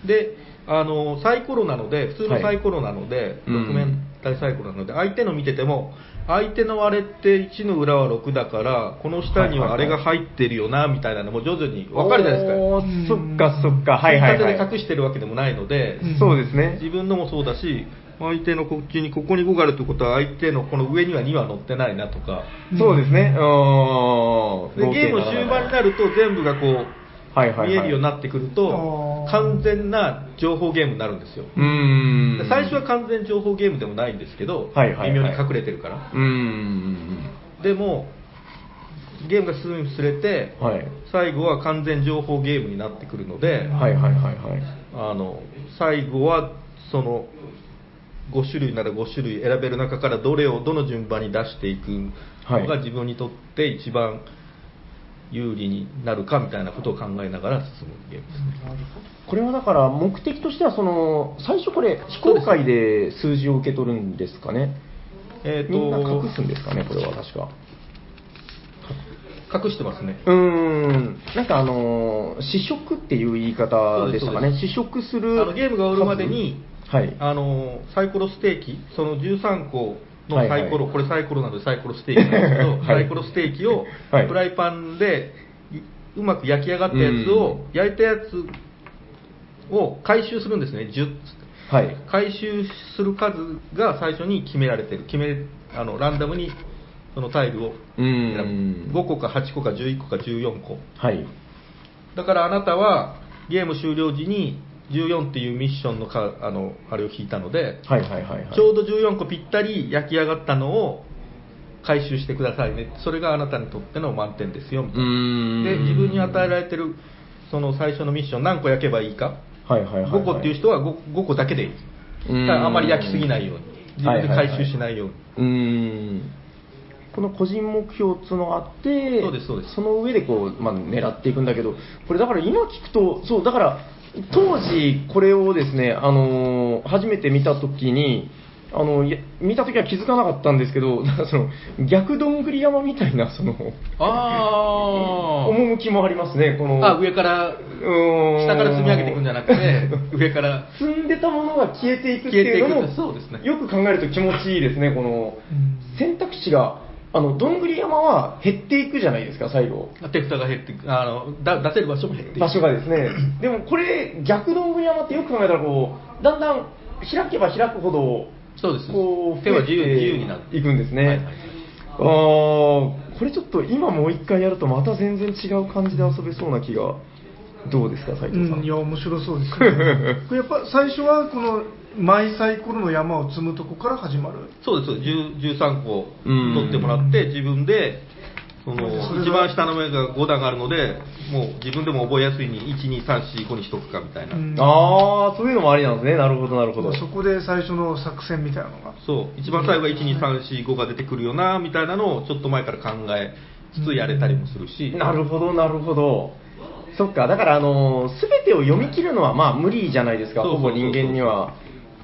であのサイコロなので普通のサイコロなので、うん6面体サイコロなので相手の見てても相手のあれって1の裏は6だから、この下にはあれが入ってるよな、みたいなのも徐々に分かるじゃないですか。そっかそっか、はいはいはい。で隠してるわけでもないので、うんそうですね。自分のもそうだし、相手のこっちに、ここに5があるってことは、相手のこの上には2は乗ってないなとか、そうですね。うん。ゲーム終盤になると全部がこう、はいはいはい見えるようになってくるとあー、完全な情報ゲームになるんですよ。うーん。最初は完全情報ゲームでもないんですけど、はいはいはい微妙に隠れてるから。うーん。でも、ゲームが進むにつれて、はい。最後は完全情報ゲームになってくるので、はいはいはいはい。あの最後はその5種類なら5種類選べる中からどれをどの順番に出していくのはいが自分にとって一番有利になるかみたいなことを考えながら進むゲームですね。これはだから目的としてはその最初これ非公開で数字を受け取るんですかね？えーみんなと隠すんですかね？これは確か。隠してますね。うーん。なんかあのー試食っていう言い方でしたかね？試食するあのゲームが終わるまでに、はい。あのサイコロステーキ、その13個のはいはい。サイコロ、これサイコロなのでサイコロステーキなんですけど、はい。サイコロステーキをはい。フライパンでいうまく焼き上がったやつを、焼いたやつを回収するんですね、10はい。回収する数が最初に決められてる、決めあのランダムにそのタイルを。う選ーん。ぶ、5個か8個か11個か14個。はい。だからあなたはゲーム終了時に14っていうミッションのかあのあれを引いたので、はいはいはいはい。ちょうど14個ぴったり焼き上がったのを回収してくださいね、それがあなたにとっての満点ですよみたういな。で、自分に与えられてるその最初のミッション、何個焼けばいいか、はいはいはいはい。5個っていう人は 5, 5個だけでいい。あまり焼きすぎないように、自分で回収しないように。うーん。この個人目標っていうのがあってそうですそうです。の上でこう、まあ、狙っていくんだけどこれだから今聞くとそうだから当時これをですね、あのー初めて見た時にあの見た時は気づかなかったんですけど その逆どんぐり山みたいなそのあ 趣もありますねこの。あ上から、うーん。下から積み上げていくんじゃなくて、上から。積んでたものが消えていくっていうのもね。よく考えると気持ちいいですねこの。うん。選択肢があのどんぐり山は減っていくじゃないですか最後。手蓋が減っていく。あのだ出せる場所も減っていく。場所がですね。でもこれ逆どんぐり山ってよく考えたらこうだんだん開けば開くほどそうです。こう手は自由自由になっていくんですね、はいはい。あーこれちょっと今もう一回やるとまた全然違う感じで遊べそうな気が。どうですか斉藤さん、うん、いや面白そうですね。これやっぱ最初はこのマイサイコロの山を積むとこから始まる。そうです10 13個うん。取ってもらって自分でその一番下の目が5段あるのでもう自分でも覚えやすいに12345にしとくかみたいな、うん。ああそういうのもありなんですね。なるほどなるほど。そこで最初の作戦みたいなのが。そう。一番最後が12345が出てくるよなみたいなのをちょっと前から考えつつやれたりもするし、なるほど、なるほど。そっか、だから、あの、すべてを読み切るのは、まあ、無理じゃないですか、ほそうそうそうそう。ぼ人間には。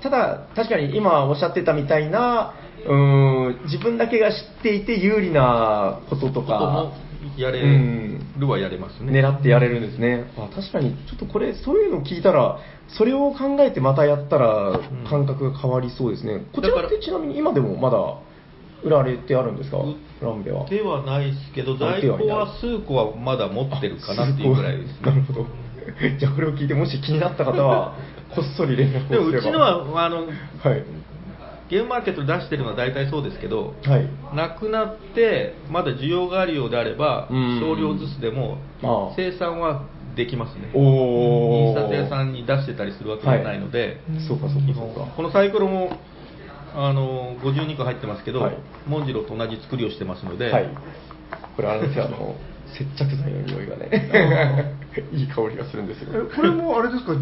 ただ、確かに今おっしゃってたみたいな、うーん、自分だけが知っていて有利なこととかも、やれうんるはやれますね、狙ってやれるんですね。あ確かに、ちょっとこれ、そういうのを聞いたら、それを考えてまたやったら、感覚が変わりそうですね。こちらってちなみに今でもまだ売られてあるんですか、フランベは。ではないですけどあ在庫は数個はまだ持ってるかなっていうぐらいですなるほど。じゃあこれを聞いてもし気になった方はこっそり連絡をすれば。でもうちのはあのはいゲームマーケットで出してるのは大体そうですけど、はい。なくなってまだ需要があるようであればうん少量ずつでも生産はできますねおお。印刷屋さんに出してたりするわけじゃないので、うんそうかそうか基本そうか。このサイコロもあの52個入ってますけど、はいモンジロと同じ作りをしてますので、はい。これあれですよあの接着剤の匂いがね、いい香りがするんですよ。えこれもあれですか？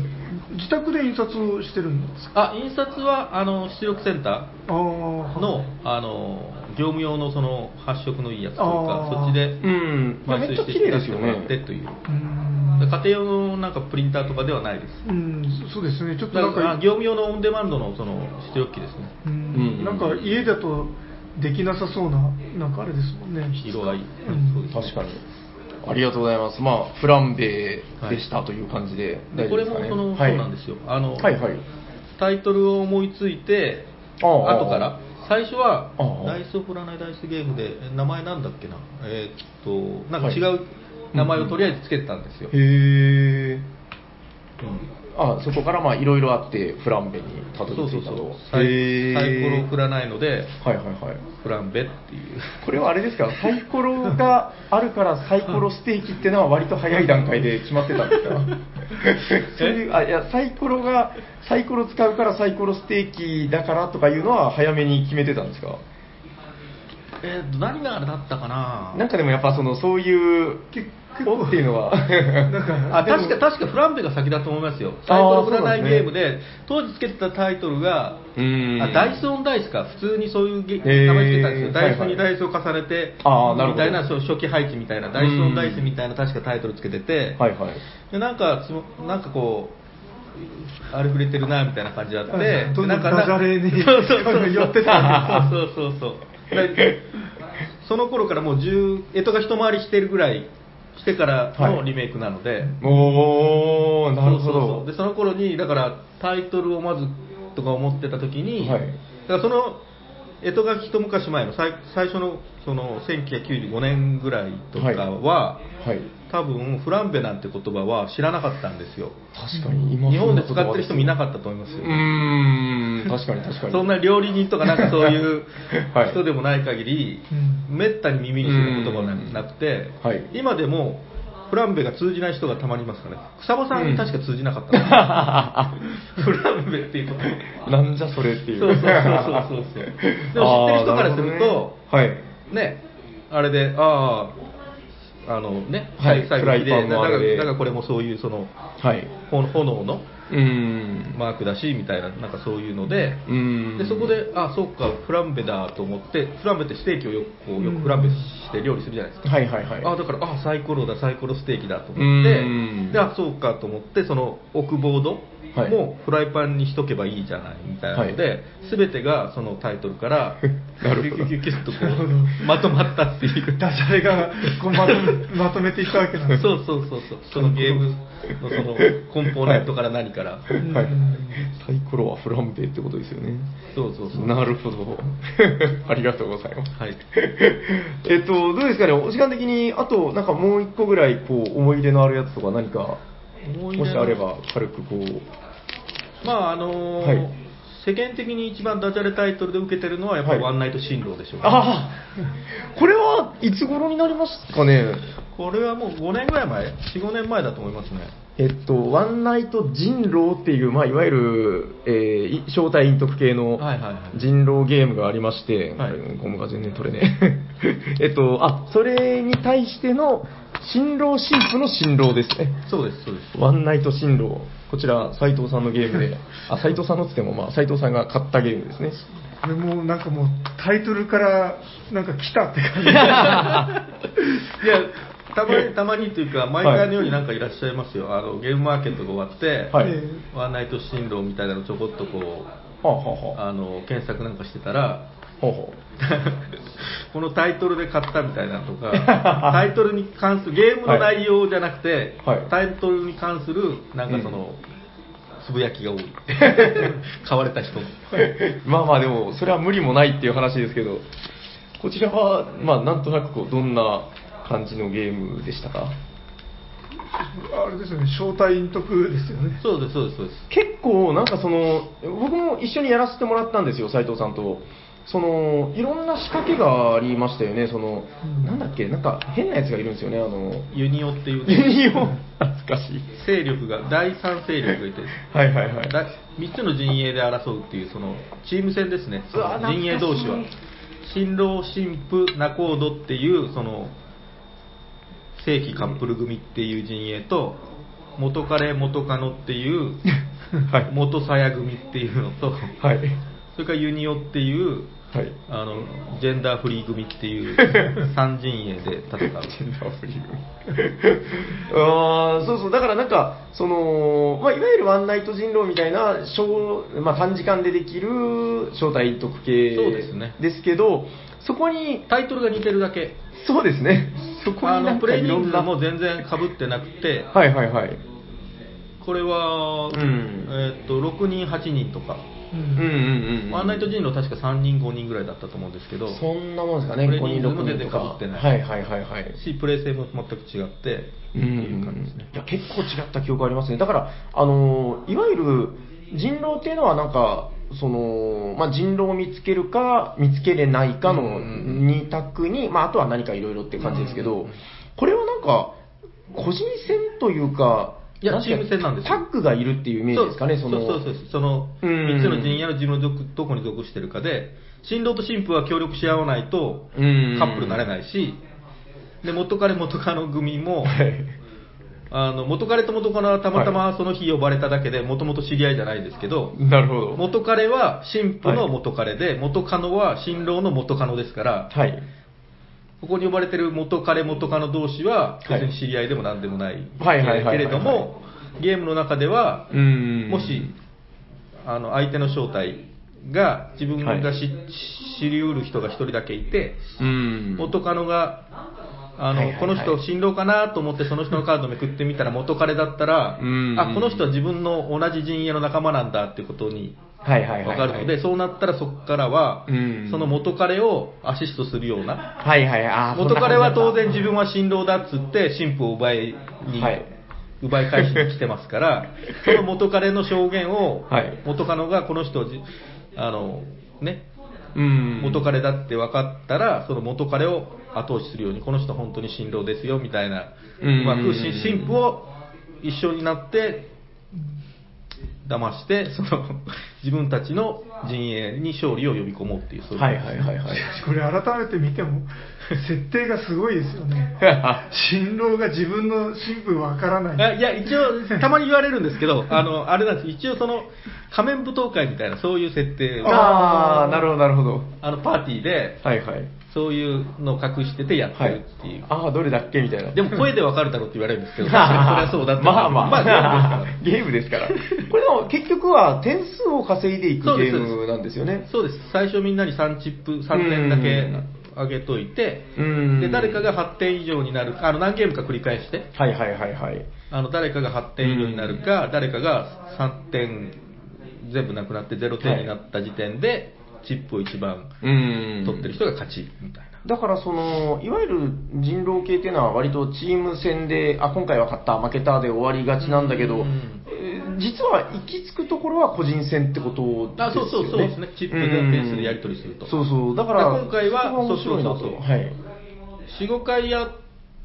自宅で印刷をしてるんですか？あ印刷はあの出力センタああー。のあの業務用のその発色のいいやつというかそっちでうん。めっちゃ綺麗ですよ出してもらってね。という。うん。家庭用のなんかプリンターとかではないです。うんそうですね。ちょっとなんだか業務用のオンデマンドのその出力機ですね。うん。うん。なんか家だとできなさそうななんかあれですもんね。色合い、うん。そうですね。確かに。ありがとうございます。まあ、フランベでしたという感じで大丈これ。もその、はい。そうなんですよ。あの、はいはい。タイトルを思いついて後から。最初はダイスを振らないダイスゲームでえ名前なんだっけな？えーっとなんか違う名前をとりあえずつけてたんですよ、へえ。うんあ、そこからまあいろいろあって、フランベにたどそうそうそう。り着いたと。サイへー。サイコロを振らないのではいはいはい。フランベっていう。これはあれですか、サイコロがあるからサイコロステーキっていうのは割と早い段階で決まってたんですか？そういう、あ、いや、サイコロが、サイコロ使うからサイコロステーキだからとかいうのは早めに決めてたんですか？えーっと何があれだったかな？なんかでもやっぱその、そういう、結おっていうのは、なんかあ確か確かフランベが先だと思いますよ、サイコロ振らないゲームで、当時つけてたタイトルが、あダイスオンダイスか、普通にそういう名前つけたんですよ、ダイスにはいはい。ダイスを重ねて、あーなるほど。みたいな、そう初期配置みたいな、ダイスオンダイスみたいな、確かタイトルつけてて、はいはい。でなんかなんかこう、あれ触れてるなみたいな感じがあって、なんかダジャレにそうそうそう寄ってたわそうそうそうそう。でその頃からもう10、干支が一回りしてるぐらいしてからのリメイクなので、おー、なるほそうそうそう。ど。でその頃にだからタイトルをまずとか思ってた時に、はい。だからその干支が一昔前の最最初のその1995年ぐらいとかは、はい。多分フランベなんて言葉は知らなかったんですよ。確かに、今日本で使ってる人もいなかかったと思いますよ、うーん、確かに確かに。そんな料理人とかなんかそういう はい。人でもない限り、うん。めったに耳にする言葉がなくて、はい。今でもフランベが通じない人がたまにいますからね。草場さんに確か通じなかったの、フランベっていうことなんじゃそれっていう。そうそうそうそうそう。でも知ってる人からすると あーなるほどね。ねあれであああのね、はい最後にでフライパンのあれでだかこれもそういうそのはい。炎のうーん。マークだしみたいななんかそういうので。でそこであそうかフランベだと思ってフランベってステーキをよくこうよくフランベして料理するじゃないですか、はいはいはい。あだからあサイコロだサイコロステーキだと思ってうんであそうかと思ってその置くボードはい。もフライパンにしとけばいいじゃないみたいなので、全てがそのタイトルから なるほど。キュキュキュッとこうまとまったっていう。ダジャレがこうまとめまとめていったわけなんですそうそうそうそう。そのゲームのそのコンポーネントから何から、うん。はい。サイコロはフランベってことですよね。そうそうそう。なるほど。ありがとうございます。はい。えっと、どうですかね、お時間的に、あと、なんかもう一個ぐらい、こう、思い出のあるやつとか何か、もしあれば、軽くこう、まああのーはい。世間的に一番ダジャレタイトルで受けてるのはやっぱりはい。ワンナイト新郎でしょう、ああ、これはいつ頃になりますかね？これはもう5年ぐらい前45年前だと思いますねえっと、ワンナイト人狼っていう、まあ、いわゆる、えーい正体陰徳系のはいはいはい人狼ゲームがありまして、はいゴムが全然取れねえ。えっと、あ、それに対しての新郎新婦の新郎ですね。そうですそうですワンナイト新郎。こちら、斉藤さんのゲームで、あ、斉藤さんのっつっても、まあ、斉藤さんが買ったゲームですね。これもうなんかもうタイトルからなんか来たって感じ いやたまにたまにというか毎回のようになんかいらっしゃいますよ、あのゲームマーケットが終わって、はい。えワンナイト新郎みたいなのちょこっとこうはあ、はあはあ、あの検索なんかしてたらほうほ このタイトルで買ったみたいなのとか タイトルに関するゲームの内容じゃなくて、はい。タイトルに関するなんかその、つぶやきが多い。買われた人まあまあでも、それは無理もないっていう話ですけど、こちらは、まあなんとなくこう、どんな感じのゲームでしたか？あれですよね正体陰徳ですよね。そうですそうですそうです。結構なんかその僕も一緒にやらせてもらったんですよ斉藤さんと。そのいろんな仕掛けがありましたよね。その、うん。なんだっけ？なんか変なやつがいるんですよね。あのユニオっていう、ユニオン。懐かしい。勢力が第三勢力がいて。はいはいはい。だ3つの陣営で争うっていうそのチーム戦ですね。陣営同士は。新郎新婦仲人っていうその正規カップル組っていう陣営と元彼元カノっていう はい。元鞘組っていうのとはい。それからユニオっていうはい。あのジェンダーフリー組っていう 三陣営で戦う。ジェンダーフリー あーそうそう、だからなんか、その、まあ、いわゆるワンナイト人狼みたいな、小まあ、短時間でできる正体特系そうですね。ですけど、そこに、タイトルが似てるだけ。そうですね、そこあにレイかいろんな、も全然かぶってなくてはいはいはい。これは、うんえーっと6人8人とかううんうんうん。ワンナイト人狼確か3人、5人ぐらいだったと思うんですけど、そんなもんですかね、これ5人、6人全然か。被ってないはいはいはいはい。し、プレイ性も全く違って、ってうんいう感じですね。いや結構違った記憶ありますね。だから、あのーいわゆる人狼っていうのはなんか、その、まあ、人狼を見つけるか、見つけれないかのうんうんうん。2択に、まあ、あとは何かいろいろって感じですけどこれはなんか、個人戦というか、いやチーム戦なんですよ。タッグがいるっていうイメージですかね、の。そうそうそうそう。そのうん。3つの陣営の自分のどどこに属してるかで、新郎と新婦は協力し合わないとうん。カップルになれないし、で元彼元カノ組も、はい。あの元彼と元カノはたまたまその日呼ばれただけで、もともと知り合いじゃないですけど、なるほど。元彼は新婦の元彼で、元カノは新郎の元カノですから、はい。ここに呼ばれてる元彼元カノ同士は別に知り合いでも何でもないはいけれども、ゲームの中では、うんもし、あの相手の正体が自分がはい知,、知りうる人が一人だけいて、うん。元カノが、あのはいはいはい。この人、新郎かなと思って、その人のカードめくってみたら、元彼だったら、うん。あこの人は自分の同じ陣営の仲間なんだっていうことにはいはいはいはい。分かるので、そうなったらそこからは、うん。その元彼をアシストするような、はいはい、あー元彼は当然自分分は新郎だっつって、新婦を奪いに、はい奪い返しに来てますから、その元彼の証言を、はい。元カノがこの人をじ、あの、ね、うん。元彼だって分かったら、その元彼を後押しするように、この人本当に新郎ですよみたいな、ううん。まくし新婦を一緒になって、騙して、その 自分たちの陣営に勝利を呼び込もうっていう、そういう。はいはいはいはい。これ改めて見ても 設定がすごいですよね 新郎が自分の新婦わからないあいや、一応、たまに言われるんですけど、あの、あれなんです、一応その、仮面舞踏会みたいな、そういう設定を、ああ、なるほどなるほど。あの、パーティーで、はいはい。そういうのを隠しててやってはいるっていう。。ああ、どれだっけみたいな。でも声でわかるだろうって言われるんですけど、それはそうだって。まあまあ、まあ、ゲームですから。これでも結局は点数を稼いでいくゲそうですームなんですよね。そうです。最初みんなに3チップ、3点だけ上げといて、うんで、誰かが8点以上になる、あの、何ゲームか繰り返して、はいはいはいはい。あの、誰かが8点以上になるか、誰かが3点全部なくなって0点になった時点で、チップを一番うん。取ってる人が勝ち、みたいな。だからその、いわゆる人狼系っていうのは割とチーム戦で、あ、今回は勝った、負けたで終わりがちなんだけど、実は行き着くところは個人戦ってことですよね。あそうそうそうですねチップでうん点数でやり取りするとそうそう。だから、今回はそこが面白いなと。そうそうそうはい。4、5回や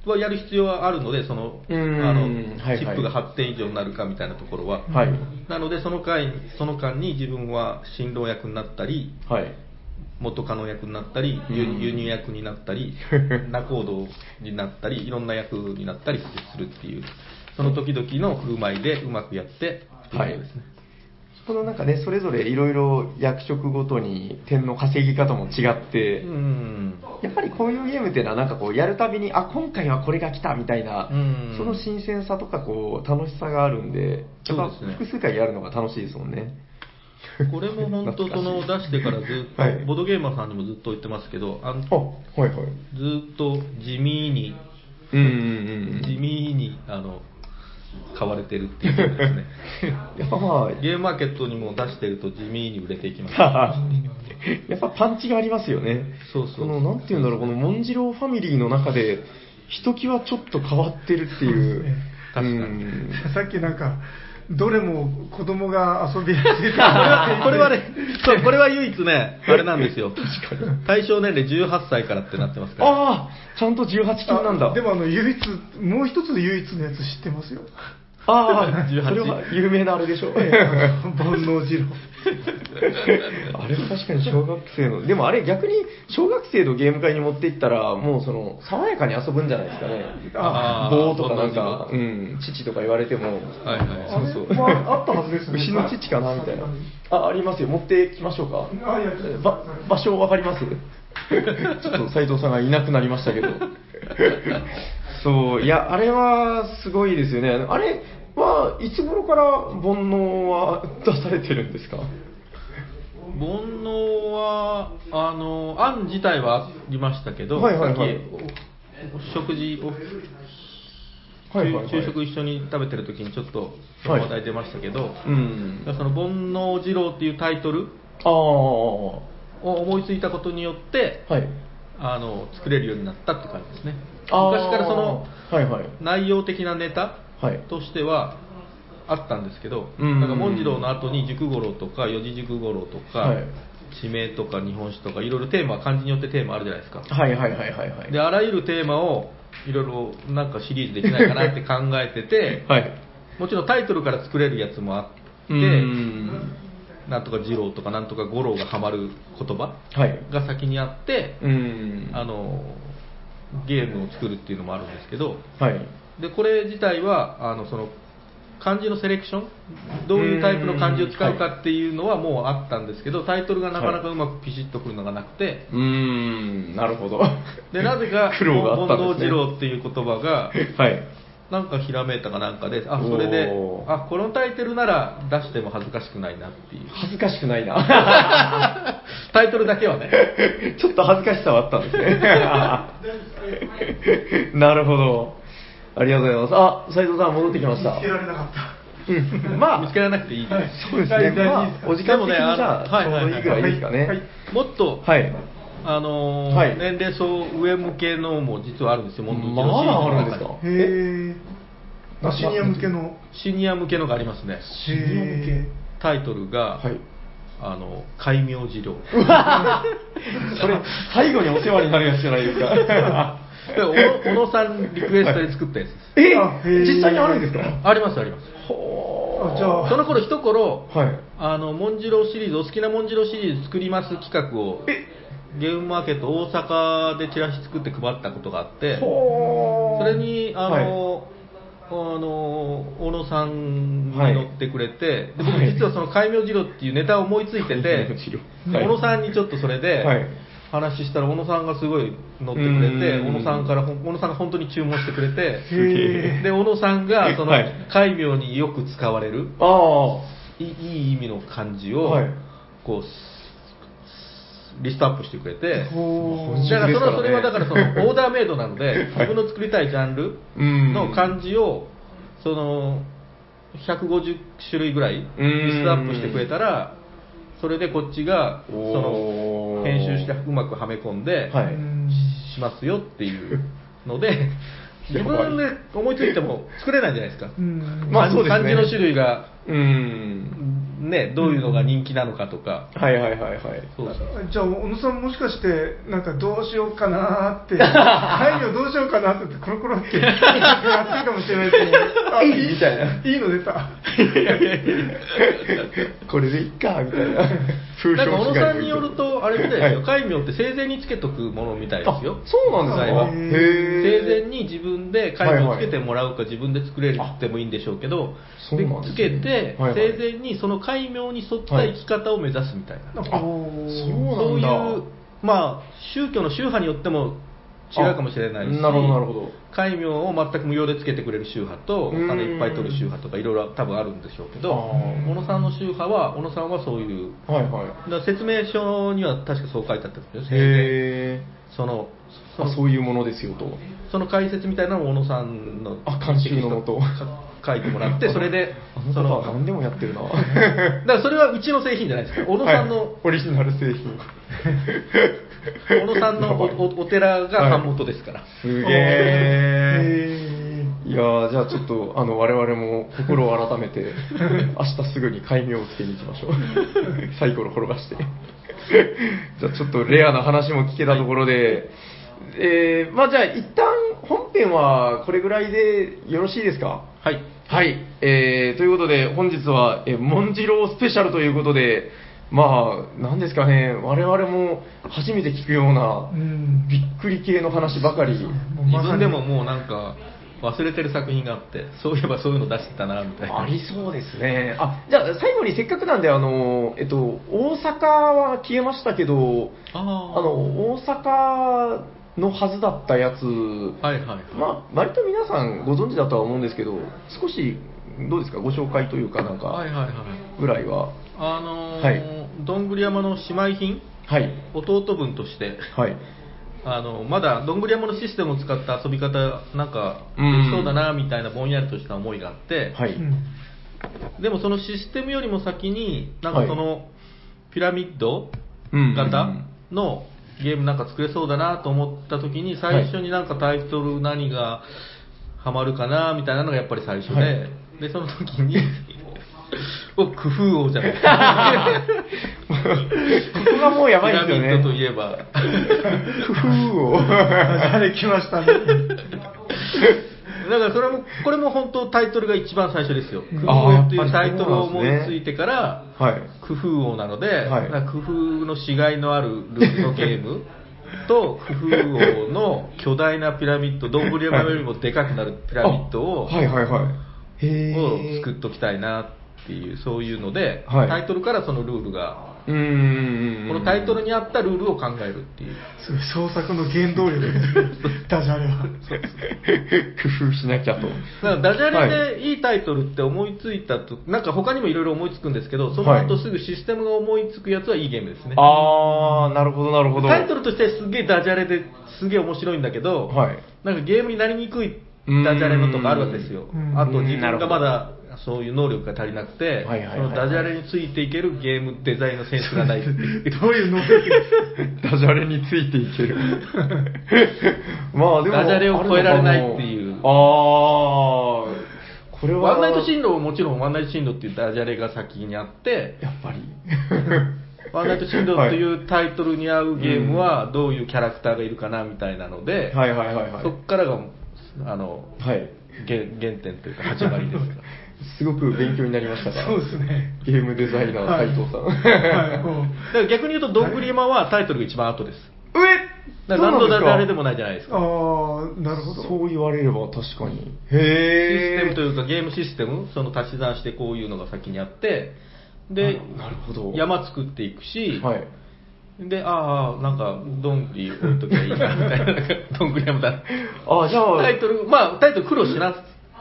はやる必要はあるので、その、あうんの、チップが8点以上になるかみたいなところは。はい。なので、その回、その間に自分は新郎役になったり、はい。元カノ役になったり、輸入役になったり、仲人になったり、いろんな役になったりするっていう、その時々の振る舞いでうまくやってっていうことですね。このなんかね、それぞれいろいろ役職ごとに点の稼ぎ方も違って、うん。やっぱりこういうゲームっていうのはなんかこうやるたびに、あ、今回はこれが来たみたいな、うんその新鮮さとかこう楽しさがあるんで、やっぱそうですね複数回やるのが楽しいですもんね。これも本当、その出してからずっと、はいボードゲーマーさんにもずっと言ってますけど、あはいはい。っと地味に、うんうん地味にあの買われてるっていうことですね。うん。やっぱまあ、ゲームマーケットにも出してると地味に売れていきます。やっぱパンチがありますよね。そうそうこの、なんていうんだろう、このモンジローファミリーの中で、ひときわちょっと変わってるっていう。確かにうんさっきなんかどれも子供が遊びやすいこれはこれはね、そう、これは唯一ね、あれなんですよ。対象年齢18歳からってなってますから。ああ、ちゃんと18金なんだ。あでもあの唯一もう一つ唯一のやつ知ってますよああ、18それは有名なあれでしょ。ええあの煩悩二郎 あれは確かに小学生の、でもあれ逆に小学生のゲーム会に持っていったら、もうその、爽やかに遊ぶんじゃないですかね。あー棒とかなんか、うん、父とか言われても、はいはいそうそう。まああったはずですね牛の父かなみたいな。あ、ありますよ。持ってきましょうか。あいやば場所わかります？ちょっと斉藤さんがいなくなりましたけど。そう、いや、あれはすごいですよね。あれはいつ頃から煩悩は出されてるんですか？煩悩は、あの、案自体はありましたけど、はいはいはいさっき食事をはいはいはい昼食一緒に食べてる時にちょっと話題出ましたけど、うん。その煩悩二郎っていうタイトルを思いついたことによって、はい。あの作れるようになったって感じですね。昔からそのはいはい。内容的なネタはい。としてはあったんですけど、うんなんかモンジローの後に熟五郎とか四字熟五郎とか、はい地名とか日本史とかいろいろテーマ漢字によってテーマあるじゃないですか。はいはいはいはいはい。であらゆるテーマをいろいろなんかシリーズできないかなって考えてて、はい。もちろんタイトルから作れるやつもあって、うん。なんとか二郎とかなんとか五郎がハマる言葉はい。が先にあって、うん。あのゲームを作るっていうのもあるんですけどはい。でこれ自体はあのその漢字のセレクションどういうタイプの漢字を使うかっていうのはもうあったんですけどタイトルがなかなかうまくピシッとくるのがなくて、うーん、なるほど。でなぜか近。藤二郎っていう言葉がはい。なんかひらめいたかなんかであそれであこのタイトルなら出しても恥ずかしくないなっていう恥ずかしくないな。タイトルだけはね ちょっと恥ずかしさはあったんですね。なるほど。ありがとうございます。あ、斉藤さん戻ってきました。見つけられなかった。うん、まあ、見つけられなくていいですそうですね。まあ、お時間もねあのはいちょうどいいぐらいですかね。もっと、はい。あのーはい年齢層上向けのも実はあるんですよ、モンドまだあるんですか？シニア向けの。シニア向けのがありますね。シニア向け？へタイトルが、はい。あの、戒名治療。それ、最後にお世話になるやつじゃないですか。で小野さんリクエストで作ったやつです。え？実際にあるんですか？ありますあります。じゃあその頃一頃、はい。あの、モンジローシリーズ、お好きなモンジローシリーズ作ります企画を、え？ゲームマーケット大阪でチラシ作って配ったことがあって、それに、あの、あの小野さんに乗ってくれて、で僕はい実はその戒名治療っていうネタを思いついてて、はい。小野さんにちょっとそれではい。話したら小野さんがすごい乗ってくれてうん。小野さんから小野さんが本当に注文してくれてで小野さんがそのはい戒名によく使われるあいいいい意味の漢字をはい。こうリストアップしてくれてだからそのそれはだからその オーダーメイドなので、はい。自分の作りたいジャンルうん。の漢字をその150種類ぐらいリストアップしてくれたらそれでこっちがその編集してうまくはめ込んでしますよっていうので 自分で思いついても作れないじゃないですか、うんまあそうですね。漢字の種類があ。うん。ねどういうのが人気なのかとか、はいはいはいはい。そうそう。じゃあ小野さんもしかしてなんかどうしようかなーって。会議をどうしようかなって言ってコロコロってやってるかもしれないですけど。あ いいみたいな。いいの出た。これでいっか、みたいな。風なんか小野さんによると、あれみたいですよ、はいって生前につけとくものみたいですよ。あそうなんですか。生前に自分で戒名をつけてもらうか、自分で作れるってもいいんでしょうけど、そうなんですね。つけて、はいはい。生前にその戒名に沿った生き方を目指すみたいな。あおそうそうなんだ。いう、まあ、宗教の宗派によっても違うかもしれないし、あなるほどなるほど。戒名を全く無料でつけてくれる宗派と、おうん。金いっぱい取る宗派とか、いろいろ多分あるんでしょうけど、小野さんの宗派は、小野さんはそういう、はいはい。だ説明書には確かそう書いてあったんですよ、へそのそーあ、のそういうものですよと。その解説みたいなのを小野さんのあ監修のもと書いてもらって、それで、その何でもやってるな。だからそれはうちの製品じゃないですか、小野さんの、はいオリジナル製品。小野さんのおおお寺が版元ですから。すげえ。へいやーじゃあちょっと、あの、我々も心を改めて、明日すぐに戒名をつけに行きましょう。サイコロ転がして。じゃあちょっとレアな話も聞けたところで、えー、まあじゃあ一旦本編はこれぐらいでよろしいですか？はい。はい、えー、ということで本日は、えー、モンジロースペシャルということで、まあ、なんですかね、我々も初めて聞くようなーうんびっくり系の話ばかり。自分でももうなんか忘れてる作品があって、そういえばそういうの出してたな、みたいな。ありそうですね。あ、じゃあ最後にせっかくなんで、あの、えっと、大阪は消えましたけど、ああの、大阪のはずだったやつ、はいはいはい。まあ、割と皆さんご存知だとは思うんですけど、少し、どうですか、ご紹介というか、なんか。ぐらいは。あのーはいどんぐり山の姉妹品、はい。弟分として、はい。あのまだどんぐり山のシステムを使った遊び方なんかでうんきそうだなみたいなぼんやりとした思いがあって、はい。うんでもそのシステムよりも先になんかそのピラミッドうん型のゲームなんか作れそうだなと思った時に最初になんかタイトル何がハマるかなみたいなのがやっぱり最初で、はいでその時に お工夫王じゃないですかここがもうやばいですよピラミッドとね。いえば工夫を。あれ来ましたね。だからそれもこれも本当タイトルが一番最初ですよ。工夫というタイトルを思いついてからはい。工夫王なので、工夫のしがいのあるルールのゲームと工夫王の巨大なピラミッド、どんぶり山よりもでかくなるピラミッドを,、あはいはいはい。へをー作っときたいなっていう、そういうので、はいタイトルからそのルールが。このタイトルに合ったルールを考えるっていう。すごい創作の原動力ですね。ダジャレは。工夫しなきゃと。だダジャレでいいタイトルって思いついたと、なんか他にもいろいろ思いつくんですけど、その後すぐシステムが思いつくやつはいいゲームですね。あー、なるほどなるほど。タイトルとしてすげえダジャレですげえ面白いんだけど、はい。なんかゲームになりにくいダジャレのとかあるわけですよう。んあと自分がまだそういう能力が足りなくて、はいはいはいはいそのダジャレについていけるゲームデザインのセンスがないっていう。どういう能力？ダジャレについていける。まあでも。ダジャレを超えられないっていうあー、これは。ワンナイト進路ももちろんワンナイト進路っていうダジャレが先にあって、やっぱり。ワンナイト進路っていうタイトルに合うゲームはどういうキャラクターがいるかなみたいなので、はいはいはいはい。そこからがあのはい。原原点というか始まりですから。すごく勉強になりましたが。そうですね。ゲームデザイナーはい斉藤さん。はい、もう。だから逆に言うと、どんぐり山はタイトルが一番後です。上だから何のダジャレでも。もないじゃないですか。ああ、なるほど。そう言われれば確かに。シへー。ステムというかゲームシステム、その足し算してこういうのが先にあって、で、ななるほど山作っていくし、はい。で、ああ、なんか、どんぐり置いときゃいいな、みたいな、どんぐり山だ。あ、じゃあ。タイトル、まあ、タイトル苦労しな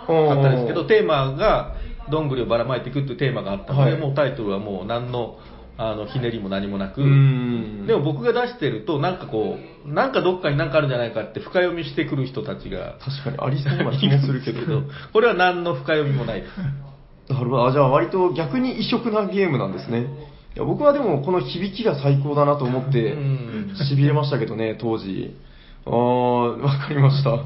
かったですけど、テーマが、どんぐりをばらまいていくっていうテーマがあったので、はいもうタイトルはもう何の、あの、ひねりも何もなく、うーん。でも僕が出してると、なんかこう、なんかどっかになんかあるんじゃないかって深読みしてくる人たちが、確かにありそうな気もするけど。これは何の深読みもないです。なるほど。あじゃあ割と逆に異色なゲームなんですね。いや僕はでもこの響きが最高だなと思ってうん、痺れましたけどね、当時。あー、わかりました。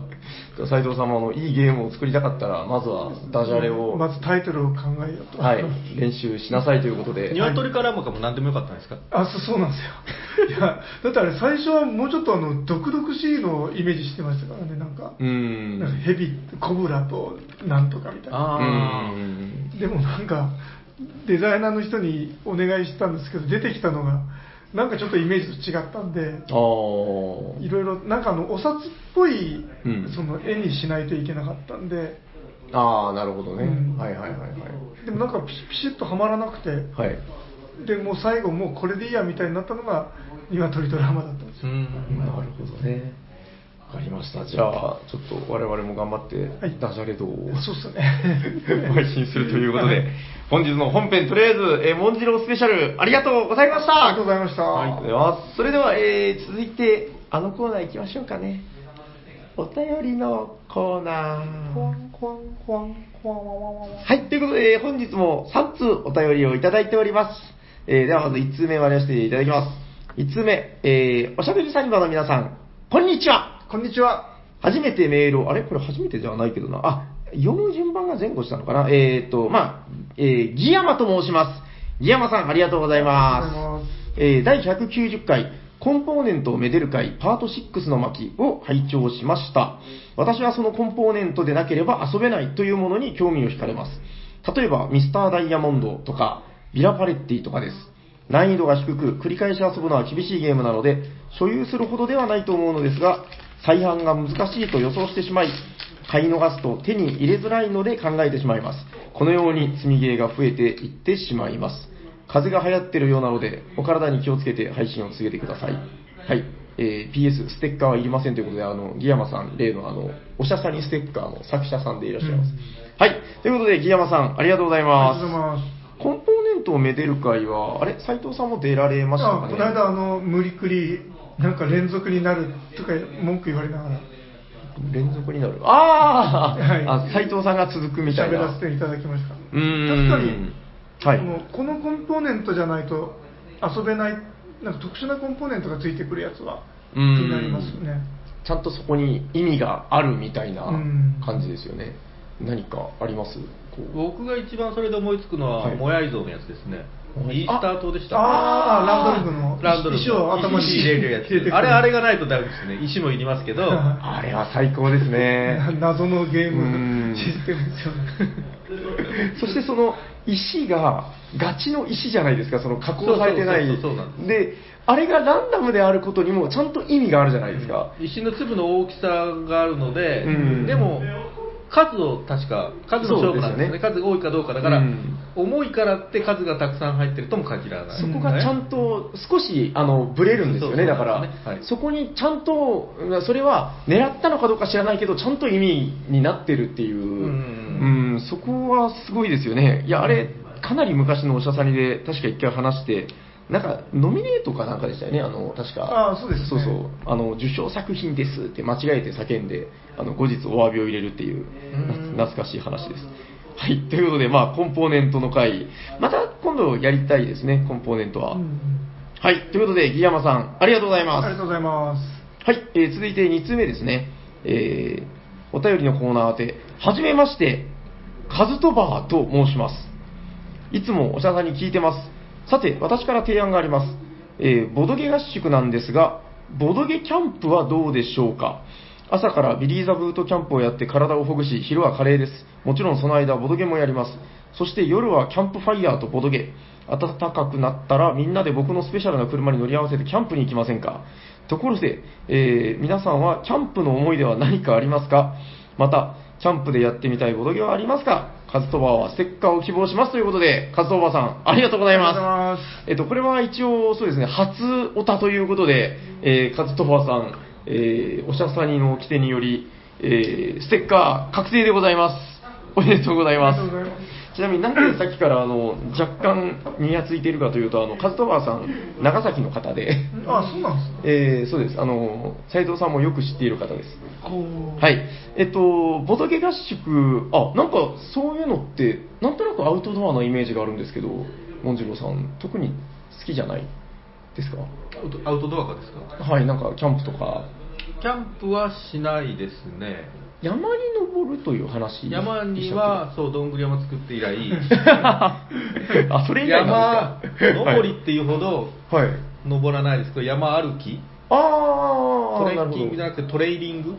じゃあ斉藤さんもあのいいゲームを作りたかったら、まずはダジャレを、まずタイトルを考えようと。はい、練習しなさいということで。鶏からもかも何でもよかったんですか？あそそうなんですよ。いや、だってあれ最初はもうちょっとあの、毒々しいのをイメージしてましたからね、なんか。うーん。なんかヘビ、コブラとなんとかみたいな。あうーんでもなんか、デザイナーの人にお願いしたんですけど、出てきたのが、なんかちょっとイメージと違ったんで。いろいろ、なんかあの、お札っぽい、うんその絵にしないといけなかったんで、あー、なるほどね。うんはいはいはいはい。でもなんかピシピシッとはまらなくて、はい。でもう最後、もうこれでいいやみたいになったのが、鶏とラマだったんですうよ。ん。なるほどね。わかりました。じゃあ、ちょっと我々も頑張ってはい、ダジャレ道をそうっすね。配信するということで、本日の本編、とりあえず、えー、モンジロースペシャル、ありがとうございましたありがとうございました。ありがとうございます。それでは、えー、続いて、あのコーナー行きましょうかね。お便りのコーナー。はい、ということで、本日も3通お便りをいただいております。えー、ではまず1通目を割らせていただきます。1通目、えー、おしゃべりサニバの皆さん、こんにちはこんにちは。初めてメールを、あれ？これ初めてじゃないけどな。あ、読む順番が前後したのかな？えーと、まあ、えー、ギヤマと申します。ギヤマさん、ありがとうござい。ますえー、第190回、コンポーネントをめでる会、パート6の巻を拝聴しました。私はそのコンポーネントでなければ遊べないというものに興味を惹かれます。例えば、ミスターダイヤモンドとか、ビラパレッティとかです。難易度が低く、繰り返し遊ぶのは厳しいゲームなので、所有するほどではないと思うのですが、再販が難しいと予想してしまい、買い逃すと手に入れづらいので考えてしまいます。このように積みゲーが増えていってしまいます。風邪が流行ってるようなので、お体に気をつけて配信を続けてください。はい。えー PS、ステッカーはいりませんということで、あの、ギヤマさん、例のあの、おしゃさにステッカーの作者さんでいらっしゃいます。うんはい。ということで、ギヤマさん、ありがとうございあますりがとう。ございます。コンポーネントをめでる会は、あれ、斉藤さんも出られましたあかね？この間、あの、無理くりなんか連続になるとか文句言われながら。連続になる。ああ、はい。あ、斉藤さんが続くみたいな。喋らせていただきました。うーん。確かに、はい。このこのコンポーネントじゃないと遊べないなんか特殊なコンポーネントがついてくるやつは気うん。になりますよね。ちゃんとそこに意味があるみたいなうん。感じですよね。何かあります？僕が一番それで思いつくのは、はい。モヤイ像のやつですね。あイースター島でした。ああランドルフのランドルフ石を頭に石入れるやつ。あれ、あれがないとダメですね。石もいりますけど、あれは最高ですね。謎のゲーうんムシステムですよね そしてその石がガチの石じゃないですか、その加工されてない。そうそうそうそうなんであれがランダムであることにもちゃんと意味があるじゃないですか。石の粒の大きさがあるので、うんでも、数を確か、数の勝負なんですよね。数が多いかどうかだから、うん。重いからって数がたくさん入ってるとも限らない。そこがちゃんと少しあのブレるんですよね、だから、そこにちゃんと、うんそれは狙ったのかどうか知らないけど、ちゃんと意味になってるっていう、ん。うんそこはすごいですよね、いや、あれ、かなり昔のおしゃさにで、確か一回話して、なんかノミネートかなんかでしたよね、あの確か、あそうですねそうそうあの、受賞作品ですって間違えて叫んで、あの後日お詫びを入れるっていう、懐かしい話です。はい、ということで、まあ、コンポーネントの回、また今度やりたいですね、コンポーネントは。うんはい、ということで、ギヤマさん、ありがとうございます。ありがとうございますはい、えー続いて2通目ですね。えーお便りのコーナーで、はじめまして、カズトバーと申します。いつもおしゃさんに聞いてます。さて、私から提案があります。えーボドゲ合宿なんですが、ボドゲキャンプはどうでしょうか？朝からビリーズブートキャンプをやって体をほぐし、昼はカレーです。もちろんその間、ボドゲもやります。そして夜はキャンプファイヤーとボドゲ。暖かくなったらみんなで僕のスペシャルな車に乗り合わせてキャンプに行きませんか？ところで、えー皆さんはキャンプの思い出は何かありますか？また、キャンプでやってみたいボドゲはありますか？カズトバーはステッカーを希望しますということで、カズトバーさん、ありがとうございます。えっと、これは一応、そうですね、初オタということで、えー、カズトバーさん、えーおしゃさにの規定により、えーステッカー確定でございます。おめでとうございますちなみになんでさっきからあの若干にやついているかというと、あのカズトバーさん、長崎の方で、あそうなんですか。えーそうです、あの斉藤さんもよく知っている方です。はい、えっと、ボドゲ合宿、あなんかそういうのって、なんとなくアウトドアのイメージがあるんですけど、モンジローさん、特に好きじゃないですか？アウトアウトドアかですか？はい、なんかキャンプとか、キャンプはしないですね。山に登るという話山には、そう、どんぐり山作って以来、あ、それ以外なんですか？山登りっていうほどはい。はい登らないですけど、山歩き？ああ、トレッキングじゃなくてトレイリング？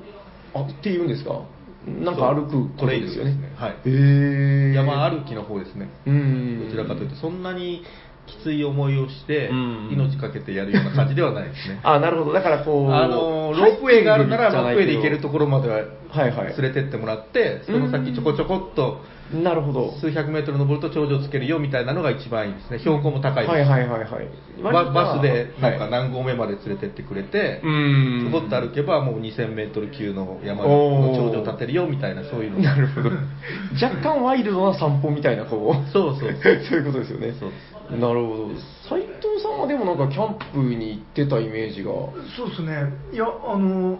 あ、って言うんですか？なんか歩くことですよね。トレイルですねはいへえ。山歩きの方ですね。うん。どちらかというと、そんなにきつい思いをしてうん、命かけてやるような感じではないですね。あ、なるほど。だからこう、あのロープウェイがあるなら、ロープウェイで行けるとこころまでははいはい連れてってもらって、その先ちょこちょこっとなるほど。数百メートル登ると頂上つけるよみたいなのが一番いいですね。標高も高いです。はいはいはいはい。ババスでなんかはい何合目まで連れてってくれて、うんそこって歩けばもう2000メートル級の山の頂上立てるよみたいなそういうの。なるほど。若干ワイルドな散歩みたいな、こう。そうそう そういうことですよね。そうなるほど。斉藤さんはでもなんかキャンプに行ってたイメージが。そうですねいやあの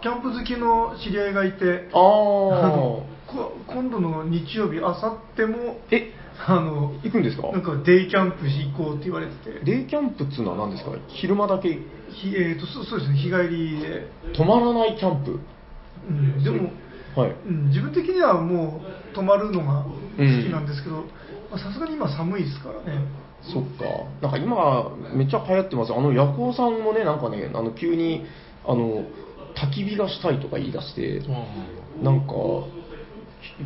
キャンプ好きの知り合いがいてああ。こ今度の日曜日あさってもえ、あの行くんですか？なんかデイキャンプ行こうって言われてて。デイキャンプっつうのは何ですか？昼間だけ？ひえー、とそそうですね日帰りで、泊まらないキャンプ？うん、でも、はい。うん、自分的にはもう泊まるのが好きなんですけどまあさすがに今寒いですからね。そっか。なんか今、めっちゃ流行ってます。あの、ヤコウさんもね、なんかね、あの、急に、あの、焚き火がしたいとか言い出して、なんか、ひ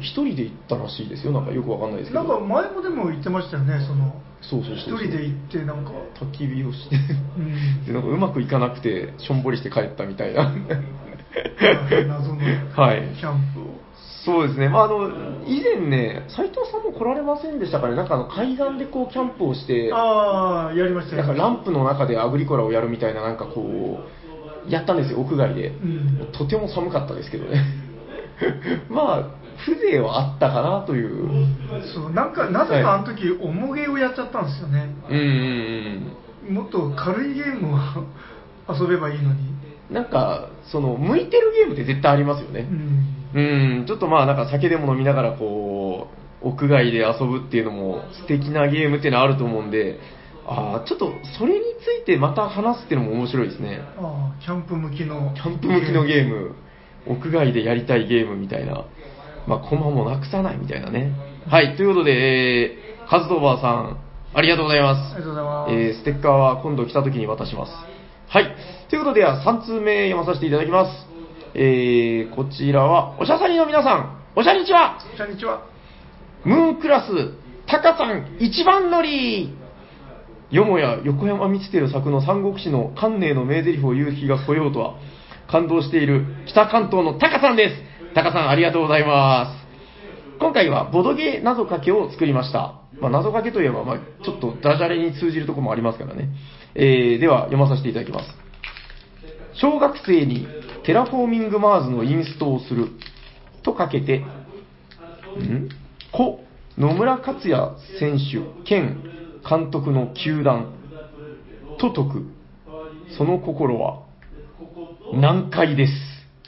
一人で行ったらしいですよ。なんかよくわかんないですけど。なんか前もでも言ってましたよねそのそうそう一人で行ってなんか焚き火をして、う んでなんかうまくいかなくて、しょんぼりして帰ったみたいな。謎の はいキャンプを、そうですね、まあ、あの以前ね、斉藤さんも来られませんでしたかね、なんかあの海岸でこうキャンプをして、ああやりましたなんかランプの中でアグリコラをやるみたいな、なんかこう、やったんですよ、屋外で。うんとても寒かったですけどね。まあ、風情はあったかなという。そうなんかなぜかあの時、重げをやっちゃったんですよねうんうんうん。もっと軽いゲームを遊べばいいのに。なんか、その、向いてるゲームって絶対ありますよねう。ん。うん、ちょっとまあなんか酒でも飲みながらこう、屋外で遊ぶっていうのも素敵なゲームっていうのはあると思うんで、ああ、ちょっとそれについてまた話すっていうのも面白いですね。ああ、キャンプ向きの。キャンプ向きのゲーム、屋外でやりたいゲームみたいな、まあコマもなくさないみたいなね。はい、ということで、えー、カズトーバーさん、ありがとうございます。ありがとうございます。えーステッカーは今度来た時に渡します。はい。ということで、では3通目読まさせていただきます。えー、こちらは、おしゃさりの皆さん、おしゃにちはこんにちは。ムーンクラス、タカさん一番乗りよもや横山光輝作の三国志の甘寧の名台詞を言う日が来ようとは、感動している北関東のタカさんです。タカさんありがとうございます。今回はボドゲ謎かけを作りました。まあ、謎かけといえば、まあ、ちょっとダジャレに通じるとこもありますからね。えー、では読まさせていただきます。小学生にテラフォーミングマーズのインストをするとかけて、ん？故野村克也選手兼監督の球団と解くその心は難解です？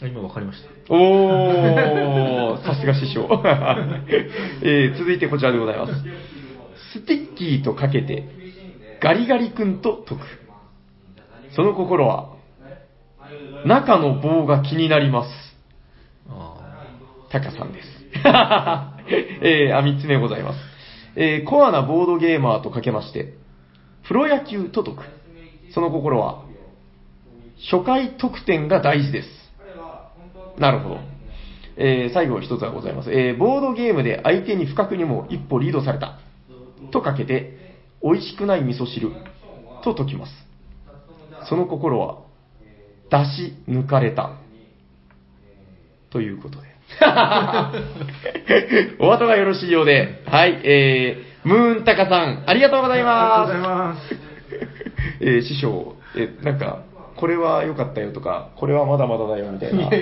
今わかりました。おーさすが師匠、えー続いてこちらでございますスティッキーとかけてガリガリ君と解くその心は中の棒が気になりますあタカさんです。えー、あ、三つ目ございます。えー、コアなボードゲーマーとかけまして、プロ野球と解く。その心は、初回得点が大事です。なるほど。えー、最後一つはございます。えー、ボードゲームで相手に不覚にも一歩リードされた。とかけて、美味しくない味噌汁。と解きます。その心は、出し抜かれた。ということで。お後がよろしいようで、はい、えー、ムーンタカさん、ありがとうございます。ありがとうございます。えー師匠、え、なんか、これは良かったよとか、これはまだまだだよみたいな。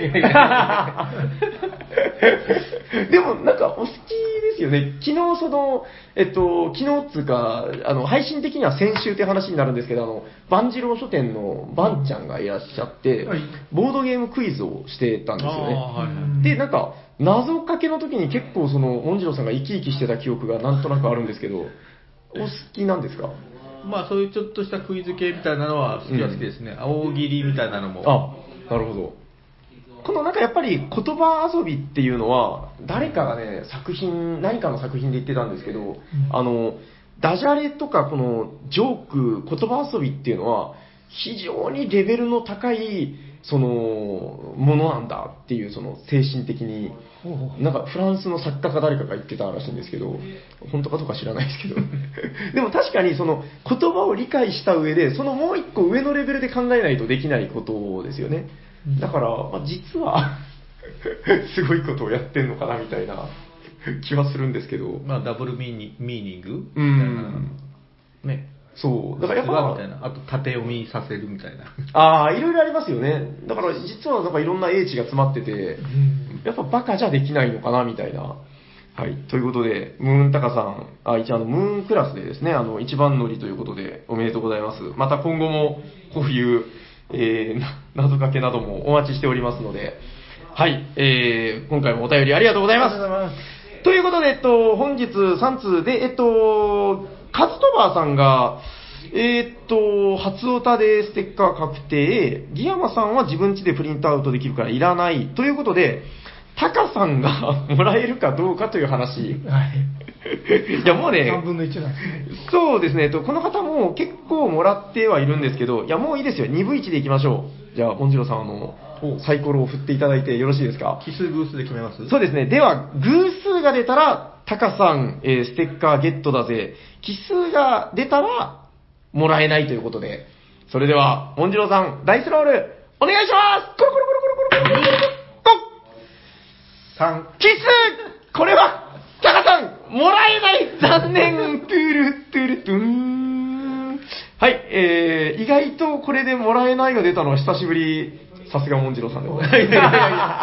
でも、なんか、お好きですよね。昨日、その、えっと、昨日っつうか、あの、配信的には先週って話になるんですけど、あの、万次郎書店のバンちゃんがいらっしゃって、はいボードゲームクイズをしてたんですよね。はいはいで、なんか、謎かけの時に結構その、モンジローさんが生き生きしてた記憶がなんとなくあるんですけど、お好きなんですか？まあそういうちょっとしたクイズ系みたいなのは好きは好きですね。大喜利みたいなのも。あ、なるほど。このなんかやっぱり言葉遊びっていうのは、誰かがね、作品、何かの作品で言ってたんですけど、あの、ダジャレとかこのジョーク、言葉遊びっていうのは、非常にレベルの高い、その、ものなんだっていう、その精神的に、なんかフランスの作家か誰かが言ってたらしいんですけど、本当かどうか知らないですけど、でも確かにその言葉を理解した上で、そのもう一個上のレベルで考えないとできないことですよね。だから、まあ、実は、すごいことをやってんのかなみたいな気はするんですけど、まあダブルミーニミーニング？みたういな。ん、ね。そう、だからやっぱみたい、な。あと縦読みさせるみたいな。ああ、いろいろありますよね。だから実はなんかいろんな英知が詰まってて、やっぱバカじゃできないのかなみたいな。はい。ということで、ムーンタカさん、あ、一応あの、ムーンクラスでですね、あの、一番乗りということで、おめでとうございます。また今後も、こういう、えー、な謎かけなどもお待ちしておりますので、はい。えー、今回もお便りありがとうございます。といます。ということで、えっと、本日3通で、えっと、カズトバーさんが、えっと、初オタでステッカー確定、ギヤマさんは自分家でプリントアウトできるからいらない。ということで、タカさんがもらえるかどうかという話。はい。いや、もうね、3分の1なんですね。そうですね、えっと、この方も結構もらってはいるんですけど、いや、もういいですよ、2分1でいきましょう。じゃあ、モンジローさん、あの、サイコロを振っていただいてよろしいですか？奇数偶数で決めます？そうですね。では、偶数が出たら、タカさん、えーステッカーゲットだぜ。奇数が出たら、もらえないということで。それでは、モンジローさん、ダイスロール、お願いしますコロコロコロコロコロコロコロ3。奇数これは、タカさん、もらえない残念トゥルトゥルトゥーンはい、えー、意外とこれでもらえないが出たのは久しぶり。さすがモンジローさんでございます。いやいや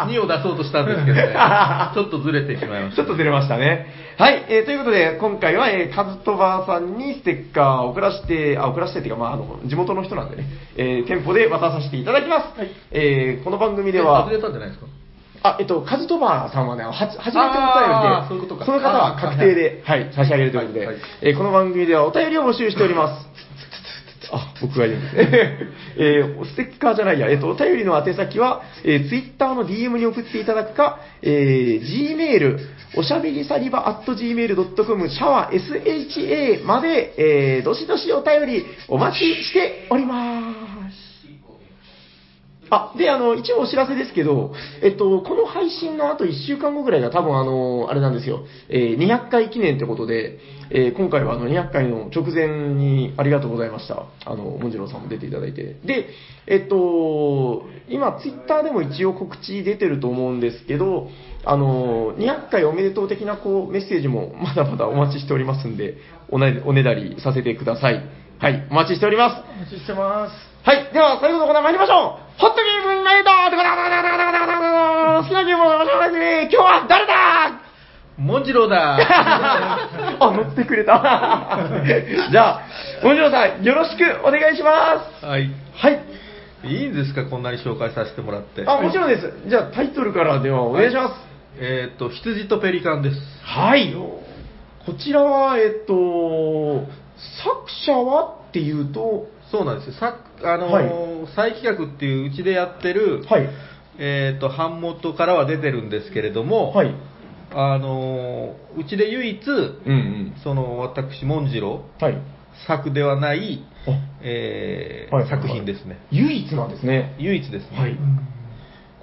いや、2を出そうとしたんですけどね、ちょっとずれてしまいました。ちょっとずれましたね。はい、えーということで、今回は、えーカズトバーさんにステッカーを送らせて、あ、送らせてっていうか、まあ、あの、地元の人なんでね、えー店舗で渡させていただきます。えーこの番組では外、れたんじゃないですか？あ、えっと、カズトバーさんはね、は初めてのお便りで、その方は確定で、はい、差し上げるということで、はいはいえーこの番組ではお便りを募集しております。あ、僕が言うんですね。えーステッカーじゃないや、えっ、と、お便りの宛先は、えー、Twitter の DM に送っていただくか、えー Gmail、おしゃべりサリバ at gmail.com、シャワー SHA まで、えーどしどしお便りお待ちしております。あ、で、あの、一応お知らせですけど、えっと、この配信の後1週間後ぐらいが多分あの、あれなんですよ、えー200回記念ってことで、えー今回はあの200回の直前にありがとうございました。あの、もんじろうさんも出ていただいて。で、えっと、今、ツイッターねも一応告知出てると思うんですけど、あの、200回おめでとう的なこうメッセージもまだまだお待ちねしておりますんで、おねおねだりさせてください。はい、お待ちしております。お待ちしてます。はい。では、最後のコーナー参りましょう。ホットゲームナイト好きなゲームをおしゃべり今日は誰だ？モンジローだ あ、乗ってくれた。じゃあ、もんじろうさん、よろしくお願いしまはい。す。はい。いいんですか、こんなに紹介させてもらって。あ、もちろんです。じゃあ、タイトルからではお願いします。えーっと、羊とペリカンです。はい。こちらは、えっと、作者は？っていうと、そうなんですよ。さあのー再企画っていううちでやってる、はい。えーっと、版元からは出てるんですけれども、はい。あのーうちで唯一、うんうん。その私、モンジロはい。ー作ではない、あえーはいはいはい作品ですね。唯一なんですね。唯一ですね。はい。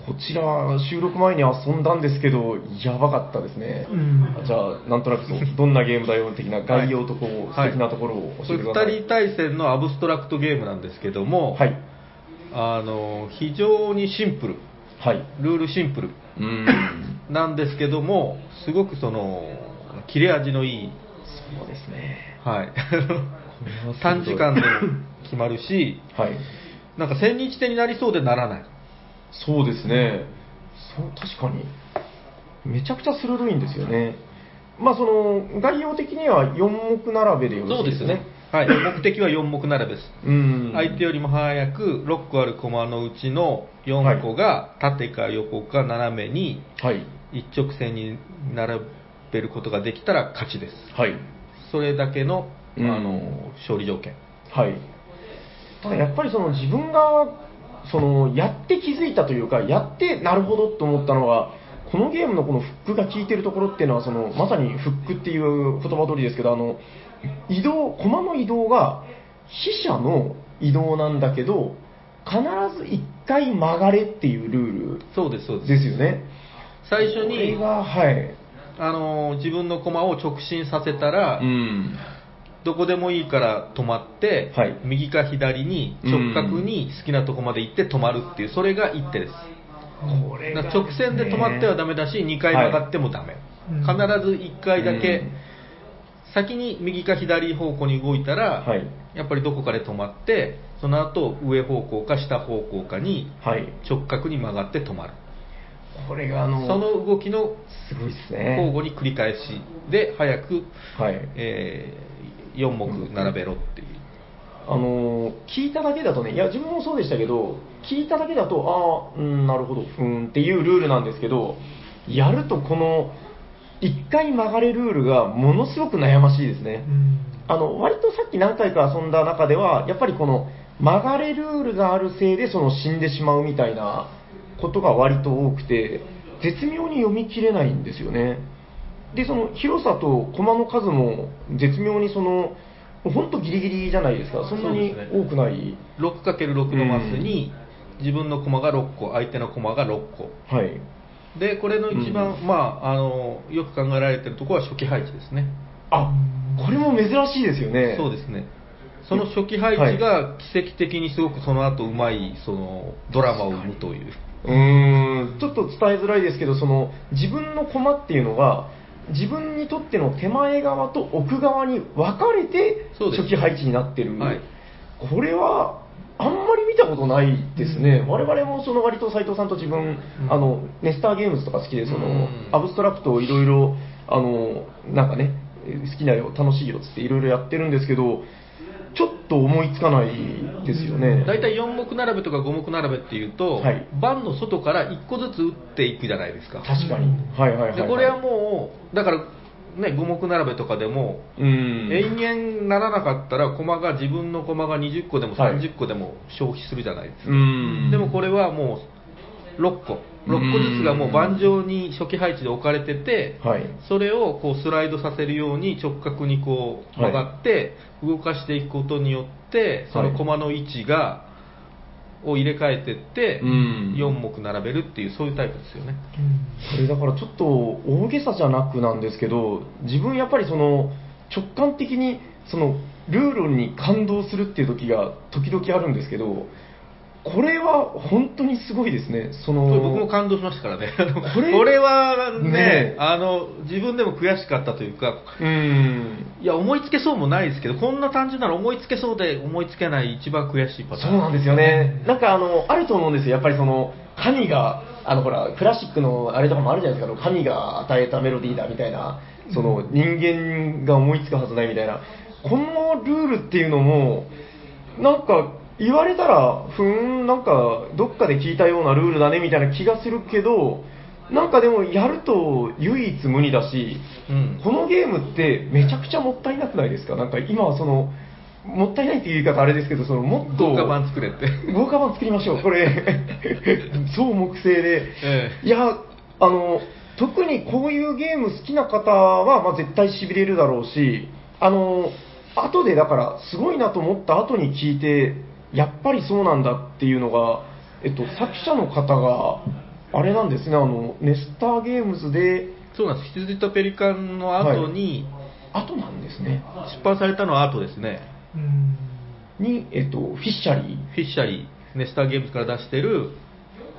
こちら、収録前に遊んだんですけど、やばかったですね。うんじゃあ、なんとなく どんなゲームだよ的な概要とこう、はい素敵なところを教えてください。2人対戦のアブストラクトゲームなんですけども、はい。あの非常にシンプル、はい。ルールシンプル。なんですけども、すごくその切れ味のいい、そうですね。はい 短時間で決まるし、はい。なんか千日手になりそうでならない、そうですね。そう、確かに。めちゃくちゃ鋭いんですよね。まあ、その、概要的には4目並べでよろしいですね。はい、目的は4目並べです。うん。相手よりも早く6個ある駒のうちの4個が縦か横か斜めにはい。一直線に並べることができたら勝ちです。はい。それだけの,、うんあの勝利条件。はい。ただやっぱりその自分がそのやって気づいたというか、やってなるほどと思ったのは、このゲームのこのフックが効いてるところっていうのはそのまさにフックっていう言葉通りですけど、あの移動駒の移動が飛車の移動なんだけど、必ず1回曲がれっていうルールそうです、そうです。ですよね。最初に、がはい。あの自分の駒を直進させたら、うん。どこでもいいから止まって、はい右か左に直角に好きなとこまで行って止まるっていう、それが一手です。これがだから直線で止まってはダメだし、2回曲がってもダメ。うん必ず1回だけ、うん先に右か左方向に動いたら、はいやっぱりどこかで止まって、その後上方向か下方向かにはい。直角に曲がって止まる。これがあの、その動きのすごいですね。交互に繰り返しで早く、はい。え4目並べろっていう。あのー聞いただけだとね、いや、自分もそうでしたけど、聞いただけだと、ああ、うん、なるほど、ふーんっていうルールなんですけど、やるとこの、一回曲がれルールがものすごく悩ましいですね。うんあの、割とさっき何回か遊んだ中では、やっぱりこの曲がれルールがあるせいでその死んでしまうみたいなことが割と多くて、絶妙に読み切れないんですよね。で、その広さと駒の数も絶妙にその、本当ギリギリじゃないですか。そんなに多くない。6×6 のマスに自分の駒が6個、相手の駒が6個。はい。で、これの一番、うんまあ、あの、よく考えられてるところは初期配置ですね。あ、これも珍しいですよね。そうですね。その初期配置が奇跡的にすごくその後うまい、その、ドラマを生むという。うーんちょっと伝えづらいですけど、その自分の駒っていうのが、自分にとっての手前側と奥側に分かれて初期配置になってる、はい。これはあんまり見たことないですね、うん。我々もその割と斉藤さんと自分、うん。あのネスターゲームズとか好きで、そのうん。アブストラクトをいろいろ、あのなんかね、好きなよ、楽しいよっつっていろいろやってるんですけど、ちょっと思いつかないですよね。大体4目並べとか5目並べっていうと、はい。盤の外から1個ずつ打っていくじゃないですか。確かに、はいはいはい、はい。でこれはもう、だから、ね、5目並べとかでも、うん、延々ならなかったら、駒が、自分の駒が20個でもはい。30個でも消費するじゃないですか。うん、でもこれはもう6個、6個ずつがもう盤上に初期配置で置かれてて、はい、それをこうスライドさせるように直角にこう曲がって動かしていくことによってその駒の位置がを入れ替えてってうん。4目並べるっていうそういうタイプですよね。これだからちょっと大げさじゃなくなんですけど、自分やっぱりその直感的にそのルールに感動するっていう時が時々あるんですけど、これは本当にすごいですね。その僕も感動しましたからね。これこれはねねあの自分でも悔しかったというかうん。いや思いつけそうもないですけどこんな単純なら思いつけそうで思いつけない一番悔しいパターンそうなんですよね。なんかあの、あると思うんですよ。やっぱりその、神が、あのほら、クラシックのあれとかもあるじゃないですか。神が与えたメロディーだみたいな、その人間が思いつくはずないみたいな。このルールっていうのも、なんか言われたら、ふーん、なんかどっかで聞いたようなルールだねみたいな気がするけど、なんかでもやると唯一無二だし、うん。このゲームってめちゃくちゃもったいなくないですか？なんか今はその、もったいないっていう言い方あれですけど、そのもっと、豪華版作れって。豪華版作りましょう、これ、そう木製で、えいや、あの、特にこういうゲーム好きな方は、まあ、絶対しびれるだろうし、あの、後でだから、すごいなと思った後に聞いて、やっぱりそうなんだっていうのが、えっと、作者の方が、あれなんですね、あの、ネスターゲームズで、そうなんです。羊とペリカンの後に、後なんですね、出版されたのは後ですね。うんに、えっと、フィッシャリフィッシャリー、ネスターゲームズから出してる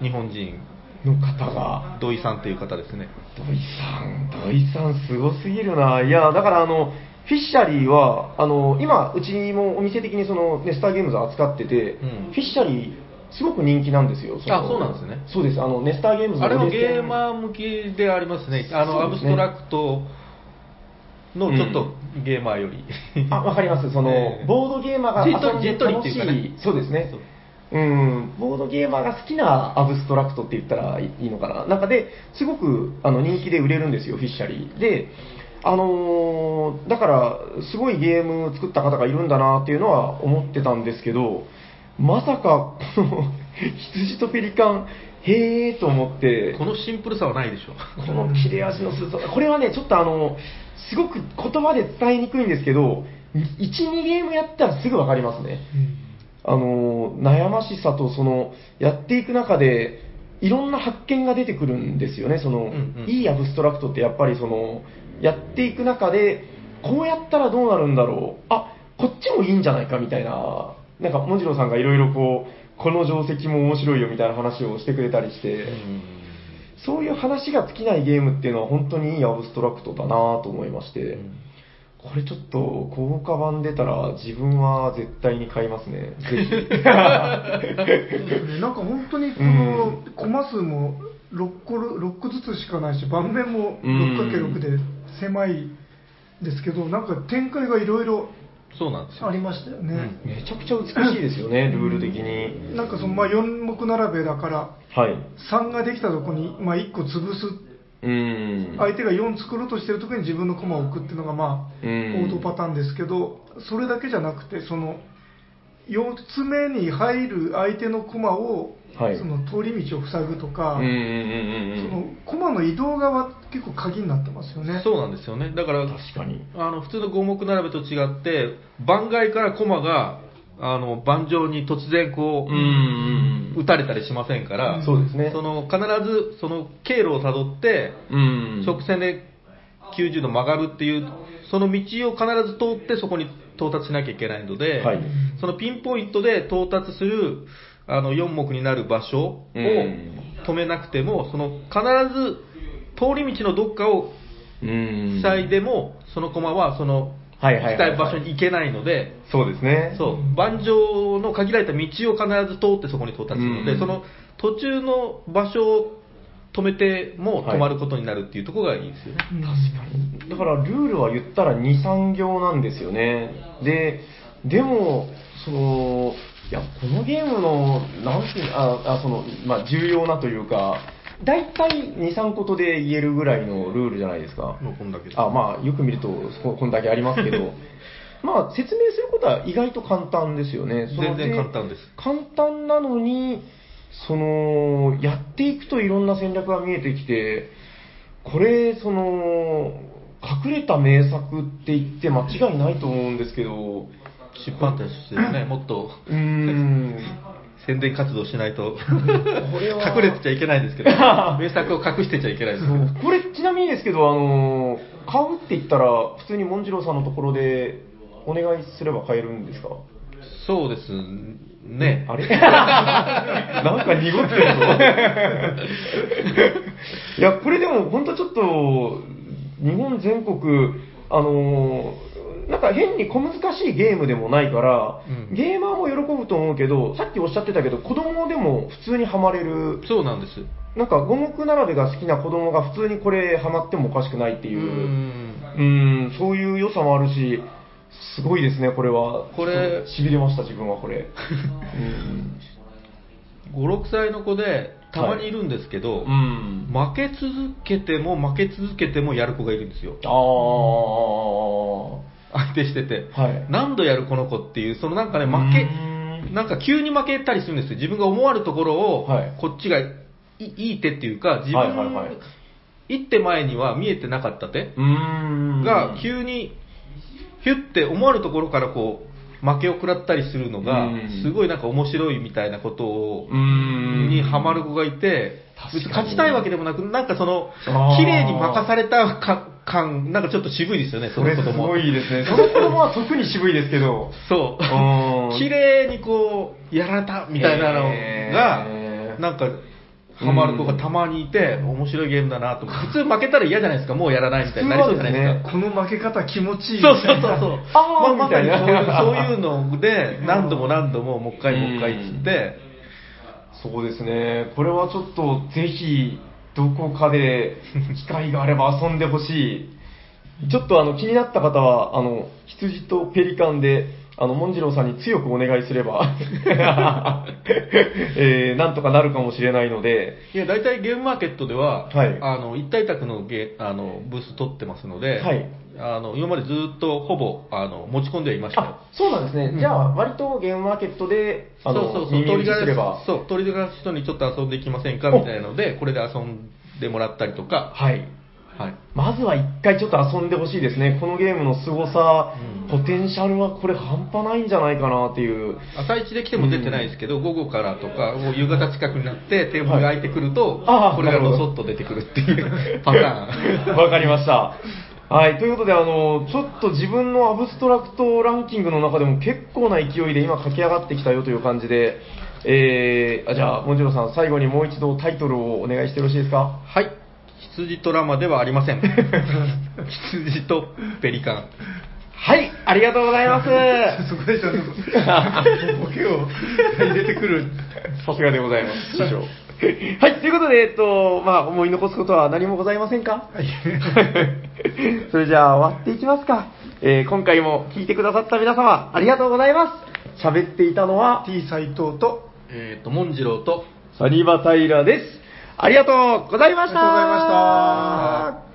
日本人、ーの方が、土井さんという方ですね。土井さん、土井さん、すごすぎるな、いや、だからあの、フィッシャリーは、あの今、うちもお店的にそのネスターゲームズを扱ってて、うんフィッシャリー、すごく人気なんですよ、のあそうなんですねそうです、あのネスターゲームズのあれもゲーマー向きでありますね。あの、ねアブストラクトのちょっとゲーマーより。あ、わかります。その、ええボードゲーマーが遊んでい、ねそうですねそう。うん、ボードゲーマーが好きなアブストラクトって言ったらいいのかな。なんかで、すごくあの人気で売れるんですよ、フィッシャリー。で、あのーだから、すごいゲーム作った方がいるんだなっていうのは思ってたんですけど、まさか、この、羊とペリカン、へーと思って、このシンプルさはないでしょ。この切れ味のすさ、これはね、ちょっとあの、すごく言葉で伝えにくいんですけど、1、2ゲームやったらすぐわかりますね。あの、悩ましさと、その、やっていく中で、いろんな発見が出てくるんですよね。その、んうんいいアブストラクトってやっぱりその、やっていく中で、こうやったらどうなるんだろう。あ、こっちもいいんじゃないかみたいな、なんか、もじろさんがいろいろこう、この定石も面白いよみたいな話をしてくれたりして、そういう話が尽きないゲームっていうのは本当にいいアブストラクトだなと思いまして、これちょっと豪華版出たら自分は絶対に買いますね。ぜひ。なんか本当にこのコマ数も6個 ,6 個ずつしかないし盤面も 6×6 で狭いですけどなんか展開がいろいろそうなんですよ。ありましたよね、めちゃくちゃ美しいですよね、ルール的に。なんかそのまあ4目並べだからはい。3ができたとこにまあ1個潰すうん。相手が4作ろうとしてる時に自分の駒を置くっていうのがまあうん王道パターンですけどそれだけじゃなくてその4つ目に入る相手の駒を、はいその通り道を塞ぐとか、その駒の移動側結構鍵になってますよね。そうなんですよね。だから、確かに。あの普通の五目並べと違って、番外から駒があの盤上に突然こう、うん打たれたりしませんから、そうですねその必ずその経路をたどって、うん。直線で90度曲がるっていう、その道を必ず通ってそこに到達しなきゃいけないので、はい。そのピンポイントで到達するあの4目になる場所をうん。止めなくても、その必ず通り道のどっかをうん。塞いでも、その駒はそのはいはいはいはい。したい場所に行けないので、そうですね。そう、盤上の限られた道を必ず通ってそこに到達するので、うん。その途中の場所を止めても止まることになるっていうところがいいですよね。確かだからルールは言ったら2、3行なんですよね。で、でも、その、いや、このゲームの、なんていうあ、あその、まあ、重要なというか、大体2、3ことで言えるぐらいのルールじゃないですか。もうこんだけあ、まあ、よく見ると、ここんだけありますけど、まあ、説明することは意外と簡単ですよね。全然簡単です。簡単なのに、その、やっていくといろんな戦略が見えてきて、これ、その、隠れた名作って言って間違いないと思うんですけど、出版としてね、もっと。うーん、宣伝活動しないと、これは。隠れてちゃいけないんですけど、名作を隠してちゃいけないです。これ、ちなみにですけど、あの、買うって言ったら、普通にモンジローさんのところでお願いすれば買えるんですか？そうですね。あれ？なんか濁ってるぞ。いや、これでも本当ちょっと、日本全国、あのーなんか変に小難しいゲームでもないから、うんゲーマーも喜ぶと思うけど、さっきおっしゃってたけど、子供でも普通にハマれる、そうなんです。なんか五目並べが好きな子供が普通にこれハマってもおかしくないっていうう、んうん、そういう良さもあるし、すごいですね、これは。これしびれました、自分はこれ。うん5、6歳の子でたまにいるんですけど、うん。負け続けても負け続けてもやる子がいるんですよ。あ相手してて。あ。はい。何度やるこの子っていう、そのなんかね、負けなんか急に負けたりするんですよ。自分が思わぬところを、はいこっちがいいい手っていうか、自分、はいはいはい一手前には見えてなかった手。が急に、ヒュッて思わぬところからこう、負けを食らったりするのがうん、すごいなんか面白いみたいなことを。にハマる子がいて、別に勝ちたいわけでもなく、なんかその綺麗に任されたか感、なんかちょっと渋いですよね、その子供。ごいですね。その子供は特に渋いですけど。そうう。ん 綺麗にこう、やられたみたいなのへがー、なんか、ハマる子がたまにいて、面白いゲームだなと。普通負けたら嫌じゃないですか、もうやらないみたいになりそうじゃないですか。この負け方気持ちいいそうそうそうそう。ああ、まさにみたいなそういうそういうので、何度も何度ももう一回もう一回っつって、そうですね。これはちょっとぜひ、どこかで機会があれば遊んでほしい。ちょっとあの気になった方は、あの、羊とペリカンで、あの、モンジローさんに強くお願いすれば、えー、なんとかなるかもしれないので、いや、大体ゲームマーケットでは、はい。あの、一体宅のゲあのブース取ってますので、はい。あの、今までずっとほぼ、あの、持ち込んではいました。よあ、そうなんですね。じゃあ、割とゲームマーケットで、あの、そうそうそう、耳打鳥がちすれば、そう、鳥が人にちょっと遊んでいきませんかみたいなので、これで遊んでもらったりとか、はい。はい。まずは一回ちょっと遊んでほしいですね。このゲームの凄さ、うんポテンシャルはこれ半端ないんじゃないかなっていう。朝一で来ても出てないですけど、午後からとか、もう夕方近くになってテーブルが空いてくると、ああこれがどドソッと出てくるっていう パターン。わかりました。はい。ということで、あの、ちょっと自分のアブストラクトランキングの中でも結構な勢いで今駆け上がってきたよという感じで、えー、あじゃあ、もんじろさん、最後にもう一度タイトルをお願いしてよろしいですか？はい。羊とラマではありません。羊とペリカン。はい、ありがとうございます。そこでちゃんとボケを入れてくる。さすがでございます、師匠。はい、ということで、えっと、まあ、思い残すことは何もございませんか？それじゃあ、終わっていきますか。えー今回も聞いてくださった皆様、ありがとうございます。喋っていたのは、T 斎藤と、えっ、と、モンジローと、サニバタイラです。ありがとうございました。ありがとうございました。